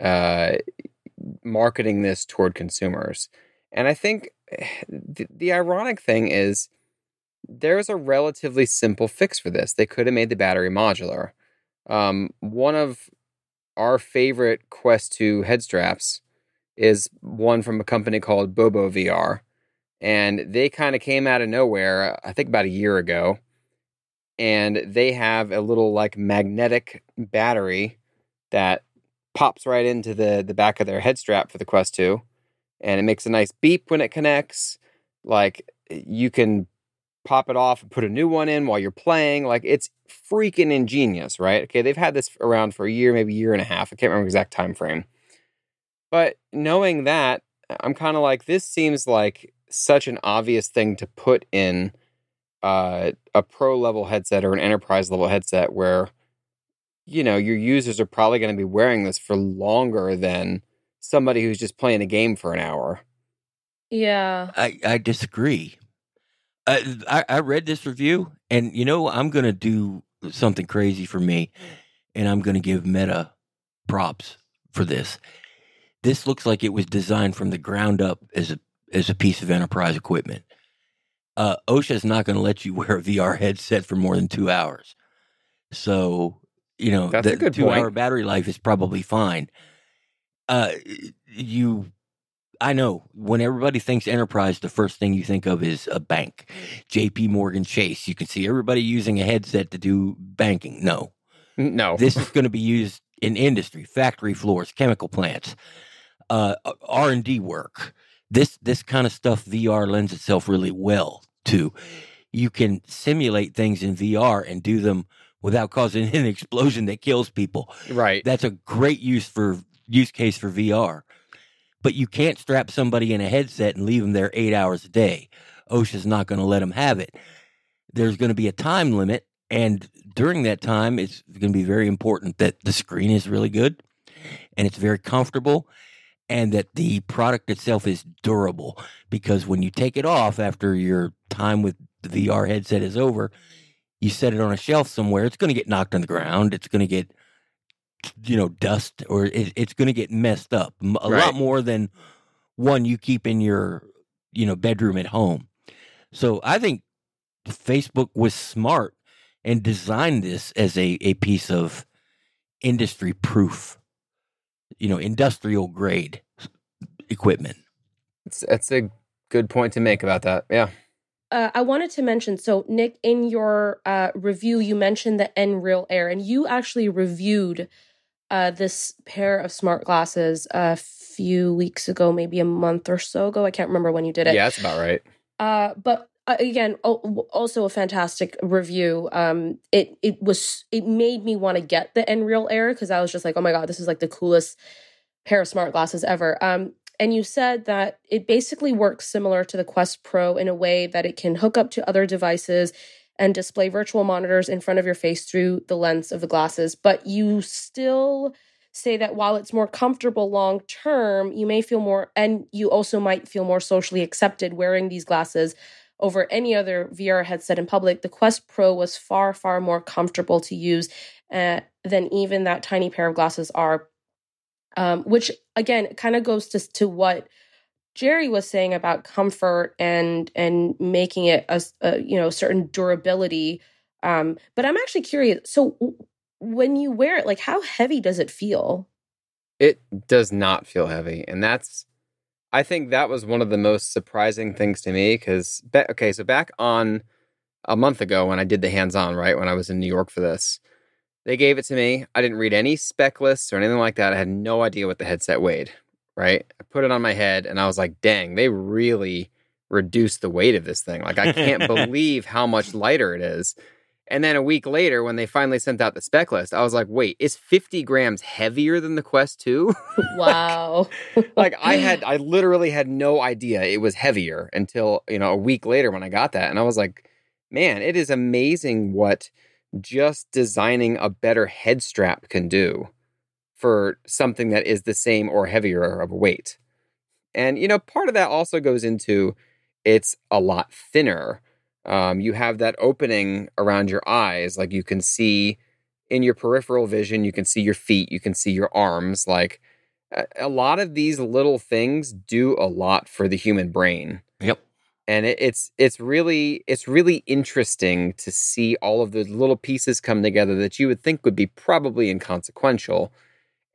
uh, marketing this toward consumers. And I think the, the ironic thing is there's a relatively simple fix for this. They could have made the battery modular. Um, one of our favorite Quest 2 head straps is one from a company called Bobo VR. And they kind of came out of nowhere, I think about a year ago. And they have a little like magnetic battery that pops right into the, the back of their head strap for the Quest 2. And it makes a nice beep when it connects. Like you can pop it off and put a new one in while you're playing. Like it's freaking ingenious, right? Okay, they've had this around for a year, maybe a year and a half. I can't remember exact time frame. But knowing that, I'm kind of like, this seems like such an obvious thing to put in uh, a pro level headset or an enterprise level headset where, you know, your users are probably going to be wearing this for longer than somebody who's just playing a game for an hour. Yeah. I, I disagree. Uh, I, I read this review, and you know, I'm going to do something crazy for me, and I'm going to give Meta props for this. This looks like it was designed from the ground up as a as a piece of enterprise equipment. Uh, OSHA is not going to let you wear a VR headset for more than two hours. So, you know, That's the good two point. hour battery life is probably fine. Uh, you, I know when everybody thinks enterprise, the first thing you think of is a bank, JP Morgan Chase. You can see everybody using a headset to do banking. No, No. this is going to be used in industry, factory floors, chemical plants, uh, R and D work. This this kind of stuff VR lends itself really well to. You can simulate things in VR and do them without causing an explosion that kills people. right. That's a great use for use case for VR. But you can't strap somebody in a headset and leave them there eight hours a day. OSHA's not going to let them have it. There's going to be a time limit, and during that time, it's going to be very important that the screen is really good and it's very comfortable, and that the product itself is durable. Because when you take it off after your time with the VR headset is over, you set it on a shelf somewhere, it's going to get knocked on the ground. It's going to get you know dust or it, it's going to get messed up a Right. lot more than one you keep in your you know bedroom at home so i think facebook was smart and designed this as a, a piece of industry proof you know industrial grade equipment It's, that's a good point to make about that. Yeah. Uh, I wanted to mention so, Nick, in your uh, review, you mentioned the Nreal Air, and you actually reviewed uh, this pair of smart glasses a few weeks ago, maybe a month or so ago. I can't remember when you did it. Yeah, that's about right. Uh, but uh, again, al- also a fantastic review. Um, it it was it made me want to get the Nreal Air because I was just like, oh my god, this is like the coolest pair of smart glasses ever. Um, and you said that it basically works similar to the Quest Pro in a way that it can hook up to other devices and display virtual monitors in front of your face through the lens of the glasses. But you still say that while it's more comfortable long term, you may feel more, and you also might feel more socially accepted wearing these glasses over any other VR headset in public. The Quest Pro was far, far more comfortable to use uh, than even that tiny pair of glasses are. Um, which again kind of goes to to what Jerry was saying about comfort and and making it a, a you know certain durability. Um, but I'm actually curious. So when you wear it, like how heavy does it feel? It does not feel heavy. And that's, I think that was one of the most surprising things to me because, okay, so back on a month ago when I did the hands on, right, when I was in New York for this, they gave it to me. I didn't read any spec lists or anything like that. I had no idea what the headset weighed, right? I put it on my head and I was like, dang, they really reduced the weight of this thing. Like, I can't believe how much lighter it is. And then a week later, when they finally sent out the spec list, I was like, wait, is 50 grams heavier than the Quest 2? Wow. like I had I literally had no idea it was heavier until, you know, a week later when I got that. And I was like, man, it is amazing what just designing a better head strap can do for something that is the same or heavier of a weight. And you know, part of that also goes into it's a lot thinner. Um, you have that opening around your eyes, like you can see in your peripheral vision, you can see your feet, you can see your arms. Like a- a lot of these little things do a lot for the human brain. Yep. and it, it's it's really it's really interesting to see all of the little pieces come together that you would think would be probably inconsequential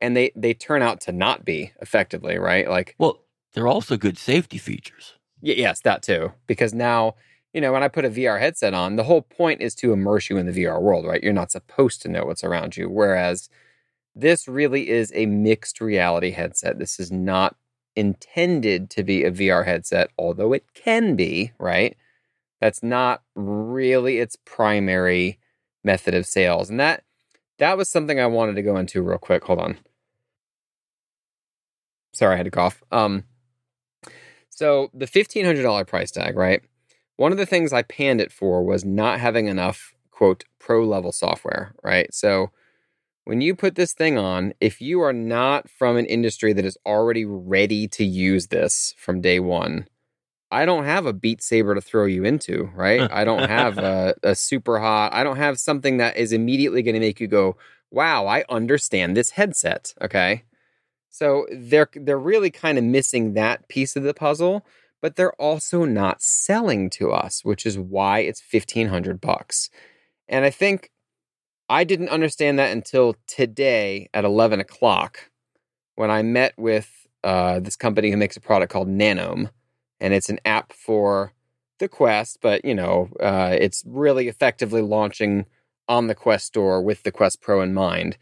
and they they turn out to not be effectively right like well they're also good safety features y- yes that too because now you know when i put a vr headset on the whole point is to immerse you in the vr world right you're not supposed to know what's around you whereas this really is a mixed reality headset this is not intended to be a VR headset, although it can be, right? That's not really its primary method of sales. And that that was something I wanted to go into real quick. Hold on. Sorry, I had to cough. Um so the $1500 price tag, right? One of the things I panned it for was not having enough quote pro level software, right? So when you put this thing on, if you are not from an industry that is already ready to use this from day one, I don't have a Beat Saber to throw you into, right? I don't have a, a Superhot, I don't have something that is immediately going to make you go, wow, I understand this headset. Okay. So they're they're really kind of missing that piece of the puzzle, but they're also not selling to us, which is why it's fifteen hundred bucks. And I think I didn't understand that until today at 11 o'clock when I met with uh, this company who makes a product called Nanome. And it's an app for the Quest, but you know, uh, it's really effectively launching on the Quest store with the Quest Pro in mind.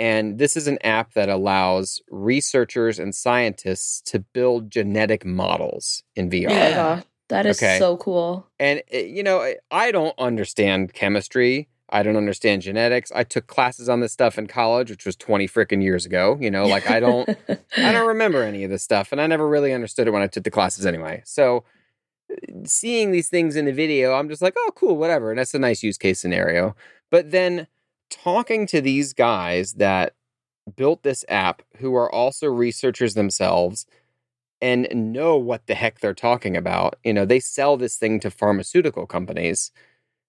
And this is an app that allows researchers and scientists to build genetic models in VR. Yeah. That is okay. so cool. And, eh, you know, I don't understand chemistry. I don't understand genetics. I took classes on this stuff in college, which was 20 freaking years ago. You know, like I don't I don't remember any of this stuff and I never really understood it when I took the classes anyway. So seeing these things in the video, I'm just like, "Oh, cool, whatever." And that's a nice use case scenario. But then talking to these guys that built this app who are also researchers themselves and know what the heck they're talking about. You know, they sell this thing to pharmaceutical companies.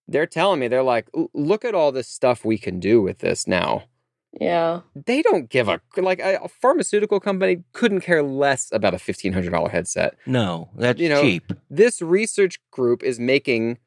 They're telling me they're like look at all this stuff we can do with this now. Yeah. They don't give a like a, pharmaceutical company couldn't care less about a $1500 headset. No that's you know, cheap. this research group is making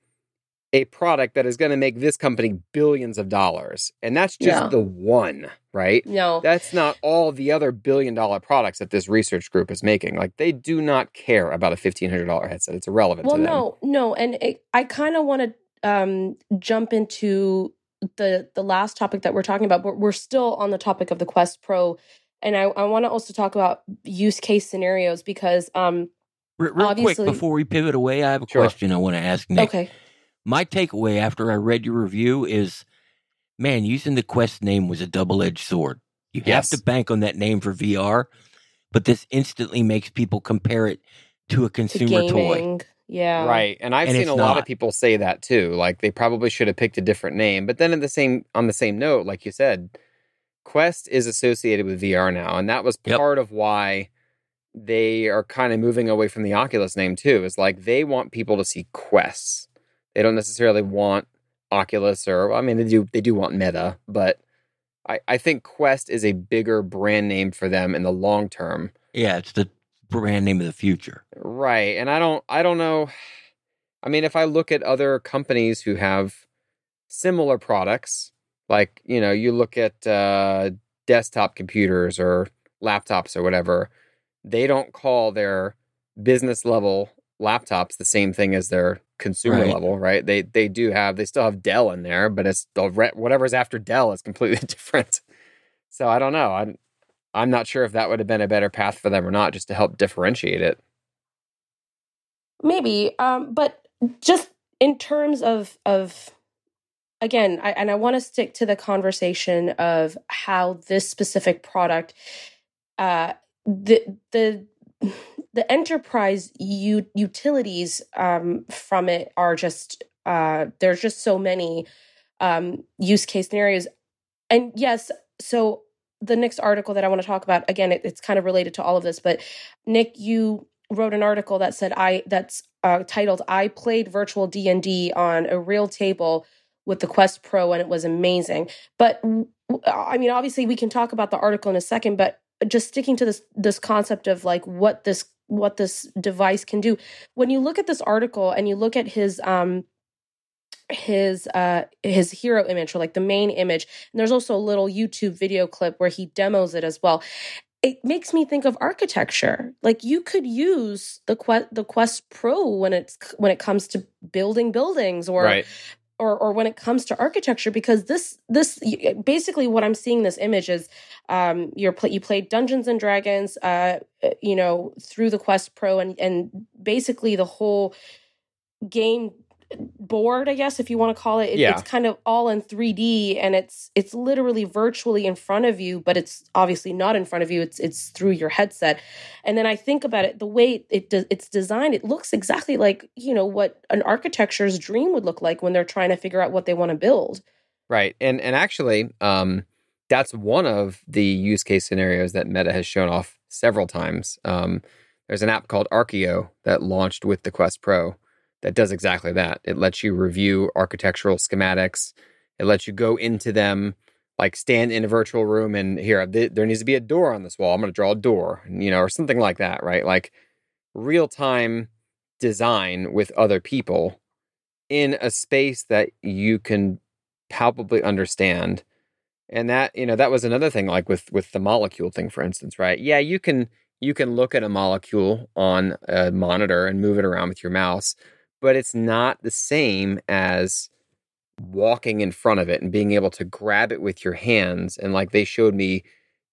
a product that is going to make this company billions of dollars and that's just yeah. the one right no that's not all the other billion dollar products that this research group is making like they do not care about a $1500 headset it's irrelevant well no no and it, i kind of want to um, jump into the the last topic that we're talking about, but we're still on the topic of the Quest Pro, and I, I want to also talk about use case scenarios because um, real, real quick before we pivot away, I have a sure. question I want to ask Nick. Okay. My takeaway after I read your review is, man, using the Quest name was a double edged sword. You yes. have to bank on that name for VR, but this instantly makes people compare it to a consumer toy. Yeah. Right. And I've and seen a not. lot of people say that too. Like they probably should have picked a different name. But then at the same on the same note, like you said, Quest is associated with VR now. And that was part yep. of why they are kind of moving away from the Oculus name too. Is like they want people to see quests. They don't necessarily want Oculus or I mean they do they do want Meta, but I, I think Quest is a bigger brand name for them in the long term. Yeah, it's the brand name of the future. Right. And I don't I don't know I mean if I look at other companies who have similar products like, you know, you look at uh desktop computers or laptops or whatever, they don't call their business level laptops the same thing as their consumer right. level, right? They they do have they still have Dell in there, but it's the whatever's after Dell is completely different. So I don't know. I'm I'm not sure if that would have been a better path for them or not, just to help differentiate it. Maybe, um, but just in terms of of again, I, and I want to stick to the conversation of how this specific product, uh, the the the enterprise u- utilities um, from it are just uh, there's just so many um, use case scenarios, and yes, so the next article that I want to talk about, again, it, it's kind of related to all of this, but Nick, you wrote an article that said I that's uh, titled "I played virtual D and D on a real table with the Quest Pro and it was amazing." But I mean, obviously, we can talk about the article in a second, but just sticking to this this concept of like what this what this device can do. When you look at this article and you look at his um his uh his hero image or like the main image and there's also a little youtube video clip where he demos it as well it makes me think of architecture like you could use the quest the quest pro when it's when it comes to building buildings or right. Or or when it comes to architecture because this this basically what i'm seeing this image is um you're you played dungeons and dragons uh you know through the quest pro and and basically the whole game board i guess if you want to call it, it Yeah. it's kind of all in 3d and it's it's literally virtually in front of you but it's obviously not in front of you it's it's through your headset and then i think about it the way it does it's designed it looks exactly like you know what an architecture's dream would look like when they're trying to figure out what they want to build Right. And and actually, um, that's one of the use case scenarios that Meta has shown off several times. Um, there's an app called Arkio that launched with the Quest Pro that does exactly that. It lets you review architectural schematics. It lets you go into them, like stand in a virtual room and here th- there needs to be a door on this wall. I'm going to draw a door, you know, or something like that. Right. Like real time design with other people in a space that you can palpably understand and that you know that was another thing like with with the molecule thing for instance right yeah you can you can look at a molecule on a monitor and move it around with your mouse but it's not the same as walking in front of it and being able to grab it with your hands and like they showed me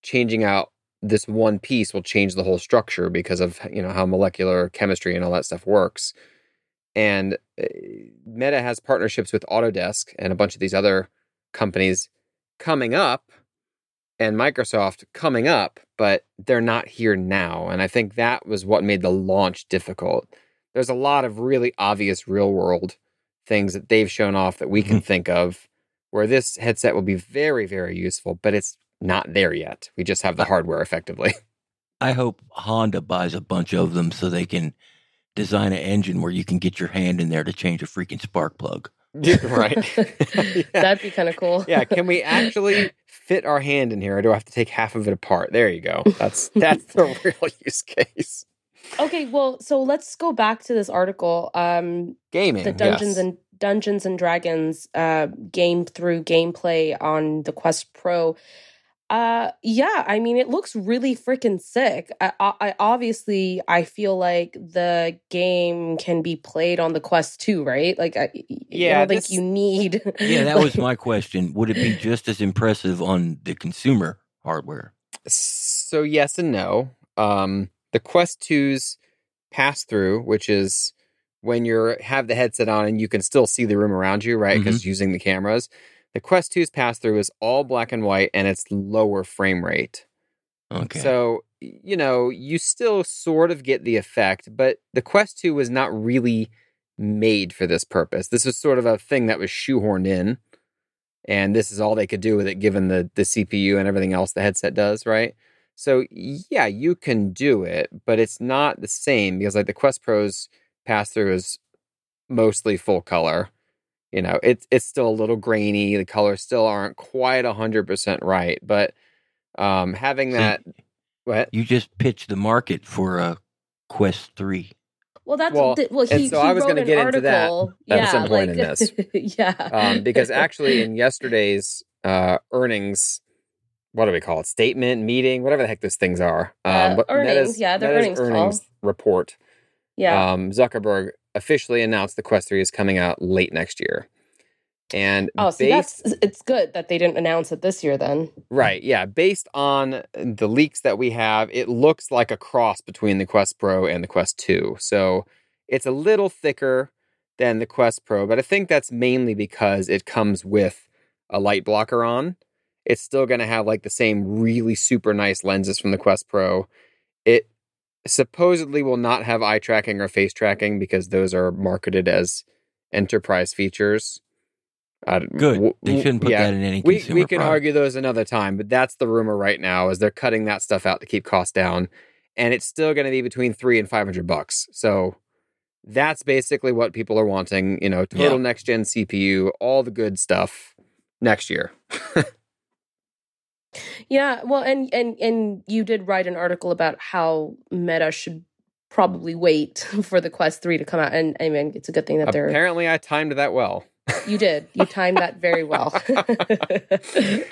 changing out this one piece will change the whole structure because of you know how molecular chemistry and all that stuff works and uh, Meta has partnerships with Autodesk and a bunch of these other companies coming up and Microsoft coming up, but they're not here now. And I think that was what made the launch difficult. There's a lot of really obvious real world things that they've shown off that we can mm-hmm. think of where this headset will be very, very useful, but it's not there yet. We just have the hardware effectively. I hope Honda buys a bunch of them so they can design an engine where you can get your hand in there to change a freaking spark plug. right. Yeah. that'd be kind of cool yeah can we actually fit our hand in here or do i have to take half of it apart there you go that's that's the real use case okay well so let's go back to this article um gaming the dungeons yes. and dungeons and dragons uh game through gameplay on the quest pro uh yeah i mean it looks really freaking sick I, I I- obviously i feel like the game can be played on the quest too, right like i, I Yeah, don't think you need Yeah, that was my question. Would it be just as impressive on the consumer hardware? so yes and no um the quest 2's pass through which is when you're have the headset on and you can still see the room around you right mm-hmm. because using the cameras the quest 2's pass through is all black and white and it's lower frame rate Okay. So, you know, you still sort of get the effect, but the Quest 2 was not really made for this purpose. This was sort of a thing that was shoehorned in. And this is all they could do with it given the the CPU and everything else the headset does, right? So, yeah, you can do it, but it's not the same because like the Quest Pro's pass through is mostly full color. You know, it's it's still a little grainy. The colors still aren't quite hundred percent right, but um, having So that what you just pitched the market for a Quest 3. well that's Well, th- well and he, so he I was gonna an get into that article at yeah some point like, in this. yeah um, because actually in yesterday's uh, earnings, what do we call it? Statement, meeting, whatever the heck those things are. Um, Uh, but earnings, yeah, their Meta's earnings call. report. yeah Um, Zuckerberg officially announced the Quest 3 is coming out late next year. And oh see based, that's it's good that they didn't announce it this year then right, yeah, based on the leaks that we have, it looks like a cross between the Quest Pro and the Quest 2. So it's a little thicker than the Quest Pro, but I think that's mainly because it comes with a light blocker on. It's still going to have like the same really super nice lenses from the Quest Pro. It supposedly will not have eye tracking or face tracking because those are marketed as enterprise features. Uh, Good. w- They shouldn't put yeah. that in any We we can product. argue those another time, but that's the rumor right now is they're cutting that stuff out to keep costs down, and it's still going to be between three and five hundred bucks. So that's basically what people are wanting. You know, total Yeah. next gen CPU, all the good stuff next year. Yeah, well, and and and you did write an article about how Meta should probably wait for the Quest 3 to come out. And I mean, it's a good thing that they're. Apparently, I timed that well. You did. You timed that very well.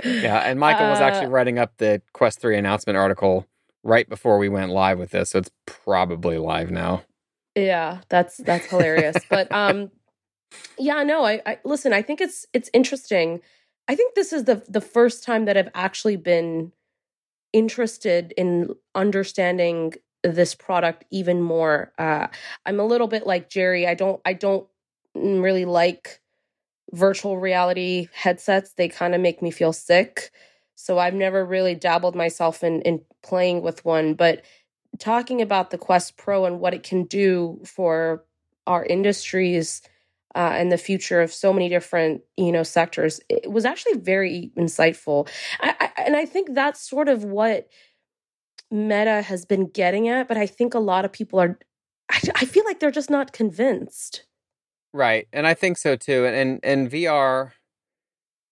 yeah, and Michael was actually Uh, writing up the Quest 3 announcement article right before we went live with this, so it's probably live now. Yeah, that's that's hilarious. but um yeah, no, I, I listen, I think it's it's interesting. I think this is the the first time that I've actually been interested in understanding this product even more. Uh I'm a little bit like Jerry. I don't I don't really like virtual reality headsets. They kind of make me feel sick. So I've never really dabbled myself in in playing with one, but talking about the Quest Pro and what it can do for our industries uh, and the future of so many different you know sectors it was actually very insightful I, I, and i think that's sort of what meta has been getting at but i think a lot of people are i, I feel like they're just not convinced Right, and I think so too. And and, and VR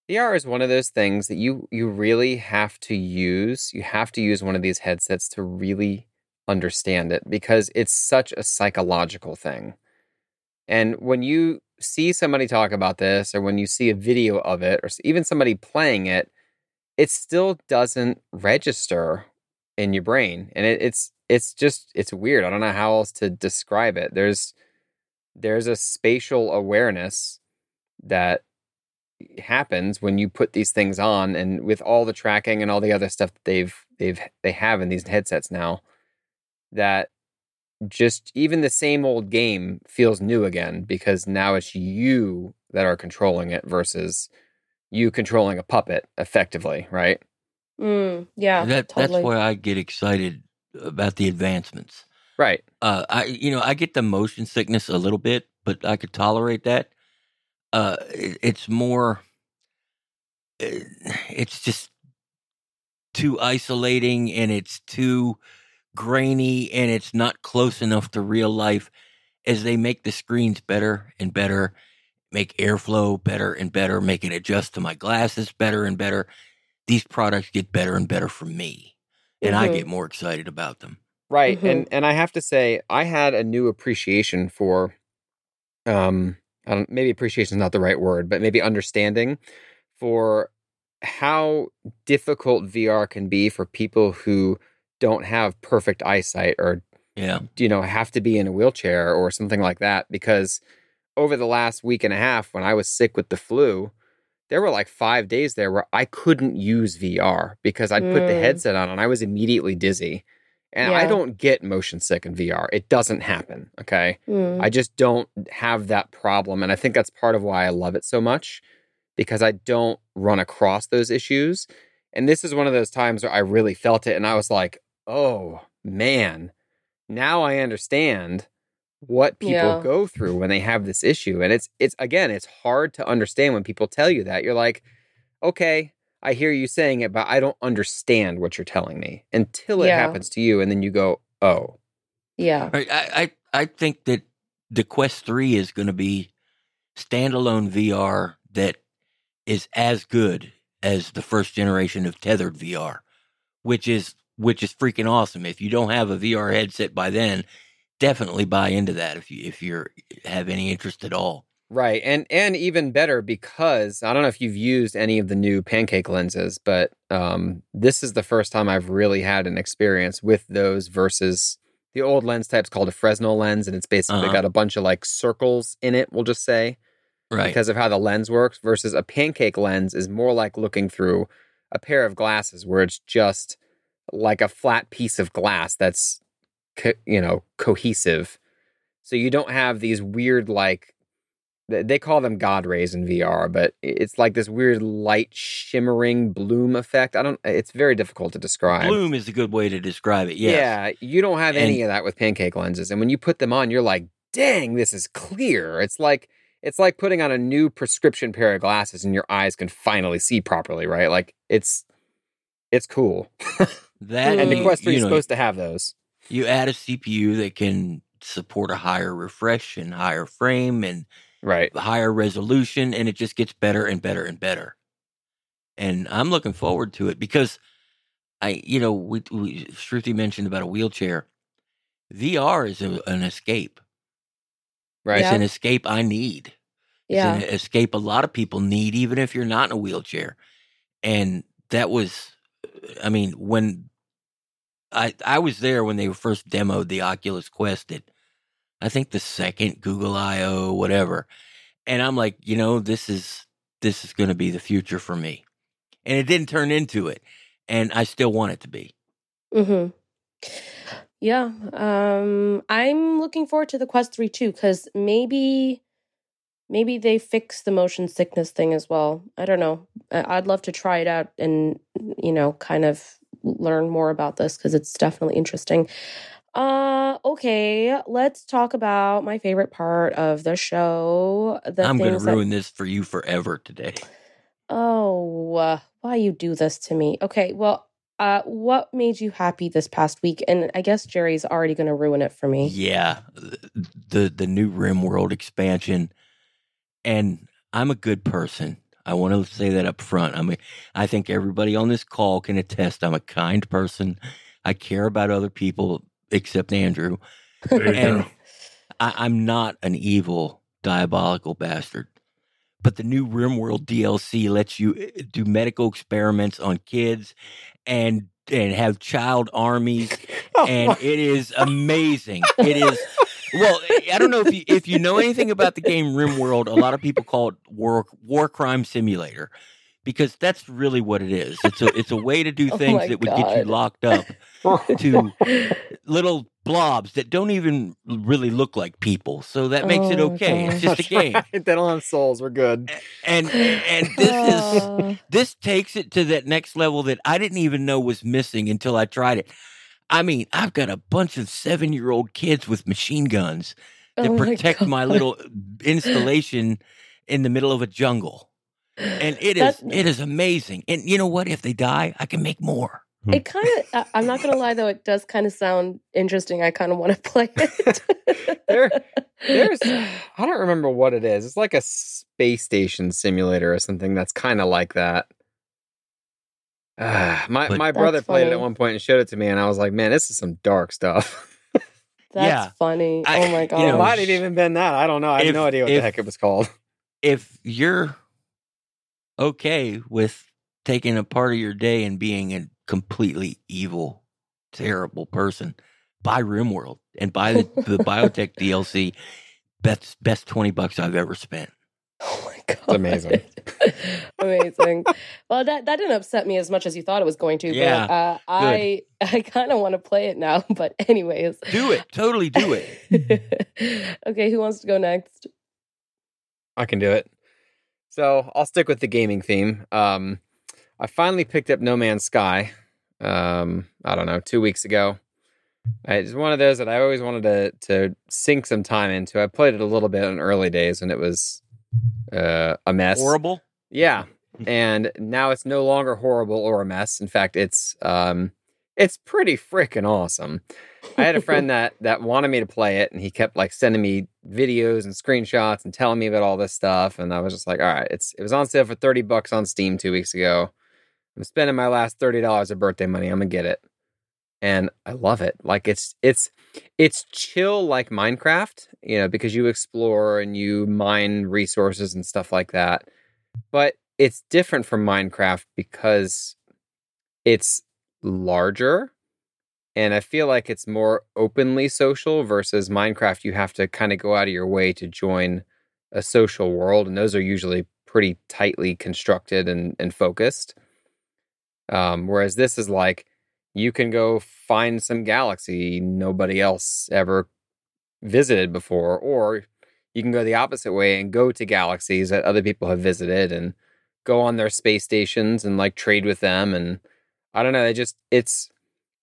VR is one of those things that you you really have to use. You have to use one of these headsets to really understand it because it's such a psychological thing. And when you see somebody talk about this or when you see a video of it or even somebody playing it, it still doesn't register in your brain. And it, it's it's just it's weird. I don't know how else to describe it. There's there's a spatial awareness that happens when you put these things on and with all the tracking and all the other stuff that they've they've they have in these headsets now that just even the same old game feels new again because now it's you that are controlling it versus you controlling a puppet effectively right mm, yeah that totally. that's why I get excited about the advancements. right Uh, I you know I get the motion sickness a little bit, but I could tolerate that. Uh, it, it's more. It, it's just too isolating, and it's too grainy, and it's not close enough to real life. As they make the screens better and better, make airflow better and better, make it adjust to my glasses better and better. These products get better and better for me, and I Mhm. get more excited about them. Right. Mhm. And and I have to say I had a new appreciation for um I don't maybe appreciation is not the right word, but maybe understanding for how difficult VR can be for people who don't have perfect eyesight or Yeah. you know have to be in a wheelchair or something like that because over the last week and a half when I was sick with the flu there were like 5 days there where I couldn't use VR because I'd put the Mm. headset on and I was immediately dizzy and I don't get motion sick in VR it doesn't happen okay Mm, I just don't have that problem. And I think that's part of why I love it so much because I don't run across those issues. And this is one of those times where I really felt it and I was like, oh man, now I understand what people Yeah. go through when they have this issue. And it's, it's again, it's hard to understand when people tell you that. You're like, okay, I hear you saying it, but I don't understand what you're telling me until it Yeah. happens to you. And then you go, oh, yeah I, I I I think that the Quest Three is going to be standalone VR that is as good as the first generation of tethered VR, which is which is freaking awesome. If you don't have a VR headset by then, definitely buy into that if you if you're have any interest at all. Right. And and even better because I don't know if you've used any of the new pancake lenses, but um this is the first time I've really had an experience with those versus the old lens type's called a Fresnel lens and it's basically Uh-huh. got a bunch of like circles in it, we'll just say, Right. because of how the lens works versus a pancake lens is more like looking through a pair of glasses where it's just like a flat piece of glass that's co- you know, cohesive. So you don't have these weird like they call them god rays in VR, but it's like this weird light shimmering bloom effect. I don't it's very difficult to describe. Bloom is a good way to describe it. Yes. Yeah, you don't have any of that with pancake lenses. And when you put them on, you're like, "Dang, this is clear." It's like it's like putting on a new prescription pair of glasses and your eyes can finally see properly, right? Like it's it's cool. That And the Mm. Quest 3 you is know, supposed to have those. you add a CPU that can support a higher refresh and higher frame and Right. higher resolution and it just gets better and better and better. And I'm looking forward to it because I, you know, we, we Shruti mentioned about a wheelchair. VR is a, an escape. Right. It's Yeah. an escape I need. Yeah. It's an escape a lot of people need, even if you're not in a wheelchair. And that was, I mean, when I I was there when they first demoed the Oculus Quest at I think the second Google I/O, whatever, and I'm like, you know, this is this is going to be the future for me, and it didn't turn into it, and I still want it to be. Mm-hmm. Yeah. Um, I'm looking forward to the Quest 3 too, because maybe maybe they fix the motion sickness thing as well. I don't know. I'd love to try it out and you know, kind of learn more about this because it's definitely interesting. Uh okay, let's talk about my favorite part of the show. The I'm going to that- ruin this for you forever today. Oh, uh, why you do this to me? Okay, well, uh, what made you happy this past week? And I guess Jerry's already going to ruin it for me. Yeah, the the new RimWorld expansion, and I'm a good person. I want to say that up front. I mean, I think everybody on this call can attest. I'm a kind person. I care about other people, except Andrew. And. I, I'm not an evil, diabolical bastard. But the new RimWorld DLC lets you uh, do medical experiments on kids and and have child armies and it is amazing. It is well, I don't know if you if you know anything about the game RimWorld. A lot of people call it war war crime simulator because that's really what it is. It's a it's a way to do Oh things my that would get you locked up to little blobs that don't even really look like people. So that makes it Oh, okay. It's gosh. just a game. Right. They don't have souls. We're good. And and this is this takes it to that next level that I didn't even know was missing until I tried it. I mean, I've got a bunch of seven year old kids with machine guns that oh my protect my, God. little installation in the middle of a jungle. And it is That- it is amazing. And you know what? If they die, I can make more. It hmm. kind of, I'm not going to lie though, it does kind of sound interesting. I kind of want to play it. There- There's, I don't remember what it is. It's like a space station simulator or something that's kind of like that. Ah, my But- my brother That's played it at one point and showed it to me, and I was like, "Man, this is some dark stuff." That's Yeah. funny. I- oh my you God. it might have even been that. I don't know. I have if- no idea what if- the heck it was called. If you're okay with taking a part of your day and being a completely evil, terrible person, buy RimWorld and buy the, the biotech DLC. Best best twenty bucks I've ever spent. Oh god, amazing. amazing. Well, that that didn't upset me as much as you thought it was going to. Yeah, but, uh, I I kind of want to play it now. But anyways, Do it. Totally do it. okay, who wants to go next? I can do it. So I'll stick with the gaming theme. Um, I finally picked up No Man's Sky. Um, I don't know, two weeks ago. It's one of those that I always wanted to to sink some time into. I played it a little bit in early days when it was uh, a mess. Horrible. Yeah, and now it's no longer horrible or a mess. In fact, it's um, it's pretty freaking awesome. I had a friend that that wanted me to play it, and he kept like sending me videos and screenshots and telling me about all this stuff. And I was just like, all right, it's it was on sale for thirty bucks on Steam two weeks ago. I'm spending my last thirty dollars of birthday money. I'm gonna get it, and I love it. Like it's it's it's chill like Minecraft, you know, because you explore and you mine resources and stuff like that. But it's different from Minecraft because it's larger and I feel like it's more openly social versus Minecraft. You have to kind of go out of your way to join a social world, and those are usually pretty tightly constructed and, and focused. Um, whereas this is like you can go find some galaxy nobody else ever visited before, or you can go the opposite way and go to galaxies that other people have visited and go on their space stations and like trade with them. And I don't know, they just it's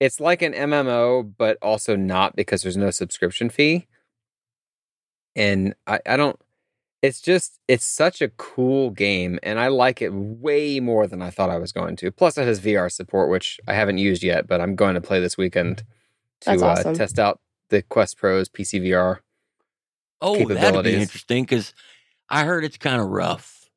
it's like an MMO, but also not because there's no subscription fee. And I, I don't it's just it's such a cool game and I like it way more than I thought I was going to. Plus it has VR support, which I haven't used yet, but I'm going to play this weekend to awesome. uh, test out the Quest Pro's PC VR. Oh, that'd be interesting because I heard it's kind of rough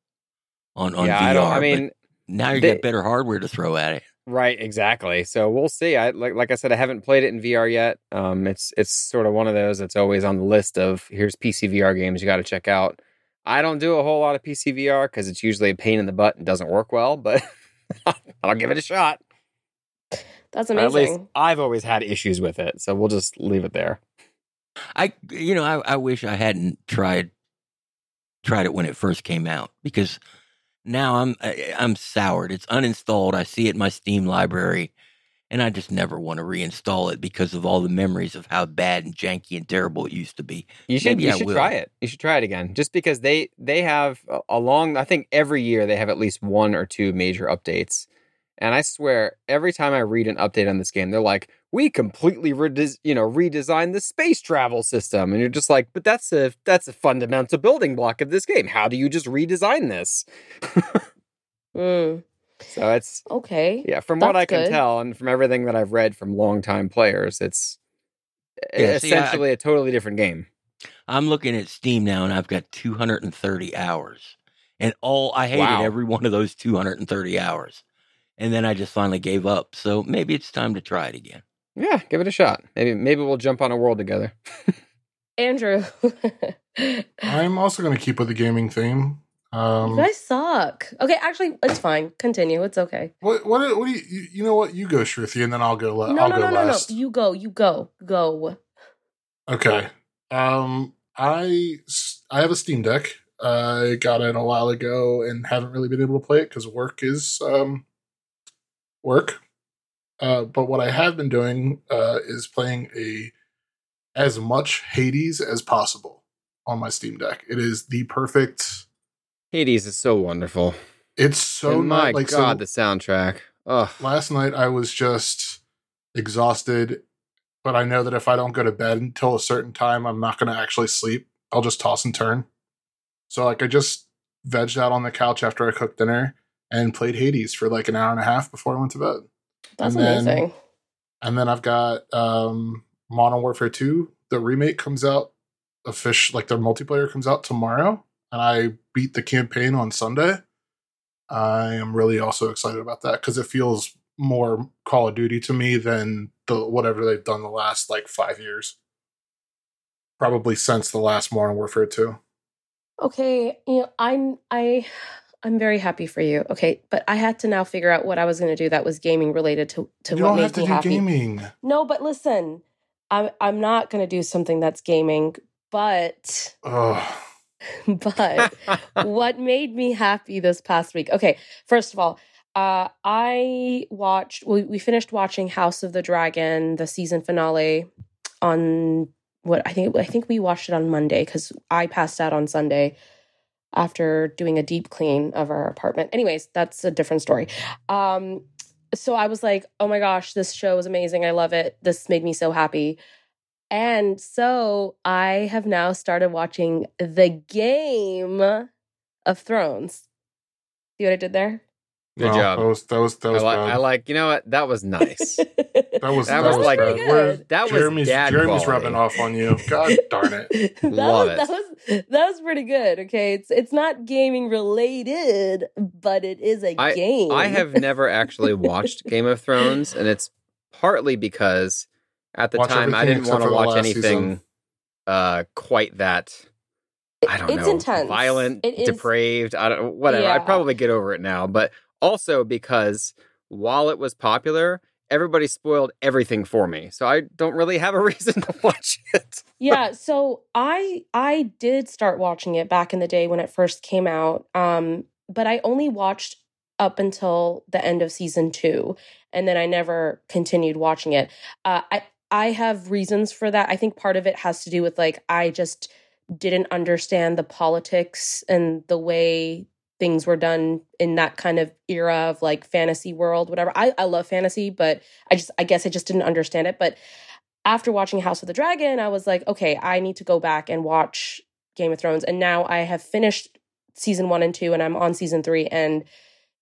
on on yeah, VR. I don't I mean now you they- got better hardware to throw at it. Right, exactly. So we'll see. I like like I said, I haven't played it in VR yet. Um, it's it's sort of one of those that's always on the list of here's PC VR games you got to check out. I don't do a whole lot of PC VR because it's usually a pain in the butt and doesn't work well, but I'll give it a shot. That's amazing. At least amazing. I've always had issues with it, so we'll just leave it there. I you know I, I wish I hadn't tried tried it when it first came out because now I'm I, I'm soured. It's uninstalled. I see it in my Steam library, and I just never want to reinstall it because of all the memories of how bad and janky and terrible it used to be. You should Maybe you I should will. try it. You should try it again, just because they they have a- along. I think every year they have at least one or two major updates, and I swear every time I read an update on this game, they're like, "We completely redes- you know redesigned the space travel system," and you're just like, "But that's a that's a fundamental building block of this game. How do you just redesign this?" Mm, so it's okay. yeah, from what That's I can good. tell, and from everything that I've read from longtime players, it's Yeah, see, I- essentially a totally different game. I'm looking at Steam now, and I've got 230 hours, and all I hated Wow. every one of those 230 hours, and then I just finally gave up. So maybe it's time to try it again. Yeah, give it a shot. Maybe maybe we'll jump on a world together. Andrew, I'm also going to keep with the gaming theme. You Um, guys suck. Okay, actually, it's fine. Continue. It's okay. what what what do you you- you know what you go Shruti and then I'll go No, I'll no, go no, no, no. You go. You go. Go. Okay. Um, I I have a Steam Deck. I got it a while ago and haven't really been able to play it because work is um work. Uh, but what I have been doing uh, is playing a as much Hades as possible on my Steam Deck. It is the perfect. Hades is so wonderful. It's so and my not like god, so, the soundtrack. Oh, last night I was just exhausted, but I know that if I don't go to bed until a certain time, I'm not going to actually sleep. I'll just toss and turn. So like I just vegged out on the couch after I cooked dinner and played Hades for like an hour and a half before I went to bed. That's And then- amazing. And then I've got um Modern Warfare 2. The remake comes out a fish like the multiplayer comes out tomorrow and I beat the campaign on Sunday. I am really also excited about that because it feels more Call of Duty to me than the whatever they've done the last like five years. Probably since the last Modern Warfare 2. Okay, you know, I'm I I'm very happy for you. Okay, but I had to now figure out what I was going to do that was gaming related to to you what don't made have to me do happy. gaming. No, but listen, I'm I'm not going to do something that's gaming, but Ugh. but what made me happy this past week? Okay, first of all, uh, I watched. We, we finished watching House of the Dragon, the season finale, on what I think. I think we watched it on Monday because I passed out on Sunday after doing a deep clean of our apartment. Anyways, that's a different story. Um, so I was like, oh my gosh, this show is amazing. I love it. This made me so happy. And so I have now started watching the game of Thrones. See what I did there? Good No, job. That was that was that I like, bad. I like. You know what? That was nice. that was that that, was was like- bad. Pretty That was Jeremy's dad Jeremy's rubbing off on you. God darn it. that Love was, it. That was that was pretty good. Okay, it's it's not gaming related, but it is a game. I have never actually watched Game of Thrones, and it's partly because at the Watch time I didn't want to watch anything season. uh, quite that. I don't it's know, intense. violent, It is- depraved. I don't whatever. Yeah. I'd probably get over it now, but also because while it was popular, everybody spoiled everything for me, so I don't really have a reason to watch it. yeah so i i did start watching it back in the day when it first came out um but i only watched up until the end of season two and then i never continued watching it uh i i have reasons for that i think part of it has to do with like i just didn't understand the politics and the way things were done in that kind of era of like fantasy world whatever i i love fantasy but i just i guess i just didn't understand it but after watching House of the Dragon, I was like, okay, I need to go back and watch Game of Thrones. And now I have finished season one and two, and I'm on season three. And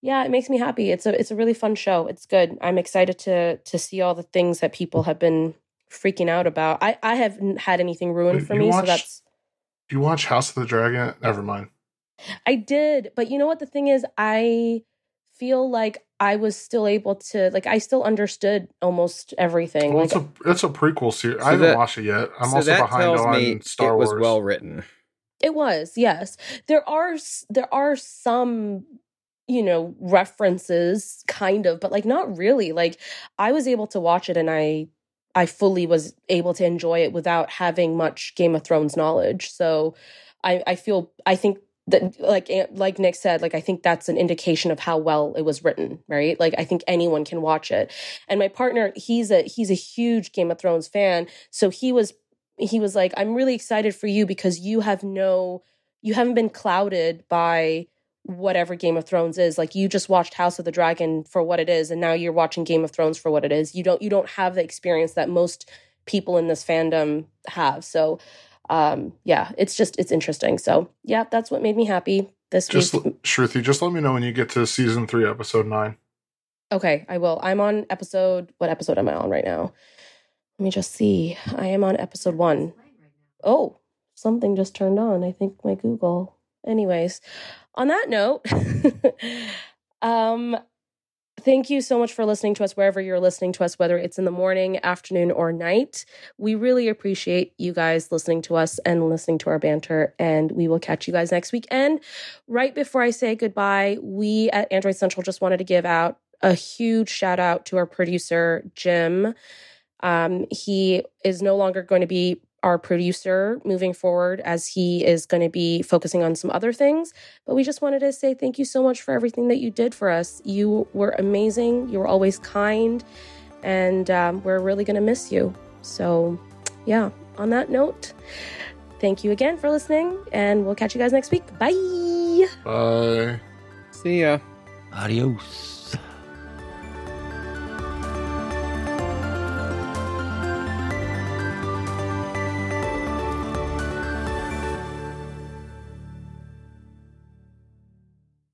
yeah, it makes me happy. It's a it's a really fun show. It's good. I'm excited to to see all the things that people have been freaking out about. I I haven't had anything ruined Wait, for you me, so that's Do you watch House of the Dragon? Never mind. I did, but you know what the thing is, I feel like I was still able to like I still understood almost everything. Well, like, it's a it's a prequel series. So I haven't that- watched it yet. I'm so also that behind tells on me Star it was well written. It was, yes. There are there are some you know references kind of, but like not really. Like I was able to watch it and I I fully was able to enjoy it without having much Game of Thrones knowledge. So I I feel I think that like like Nick said, like I think that's an indication of how well it was written, right? Like I think anyone can watch it. And my partner, he's a he's a huge Game of Thrones fan, so he was he was like, I'm really excited for you because you have no, you haven't been clouded by whatever Game of Thrones is. Like you just watched House of the Dragon for what it is, and now you're watching Game of Thrones for what it is. You don't, you don't have the experience that most people in this fandom have. So, um, yeah, it's just, it's interesting. So, yeah, that's what made me happy this Just week. Shruti, just let me know when you get to season three, episode nine. Okay, I will. I'm on episode. What episode am I on right now? Let me just see. I am on episode one. Oh, something just turned on. I think my Google. Anyways, on that note, um, thank you so much for listening to us wherever you're listening to us, whether it's in the morning, afternoon, or night. We really appreciate you guys listening to us and listening to our banter. And we will catch you guys next week. And right before I say goodbye, we at Android Central just wanted to give out a huge shout out to our producer, Jim. Um, he is no longer going to be our producer moving forward as he is going to be focusing on some other things. But we just wanted to say thank you so much for everything that you did for us. You were amazing. You were always kind. And um, we're really going to miss you. So, yeah, on that note, thank you again for listening. And we'll catch you guys next week. Bye. Bye. See ya. Adios.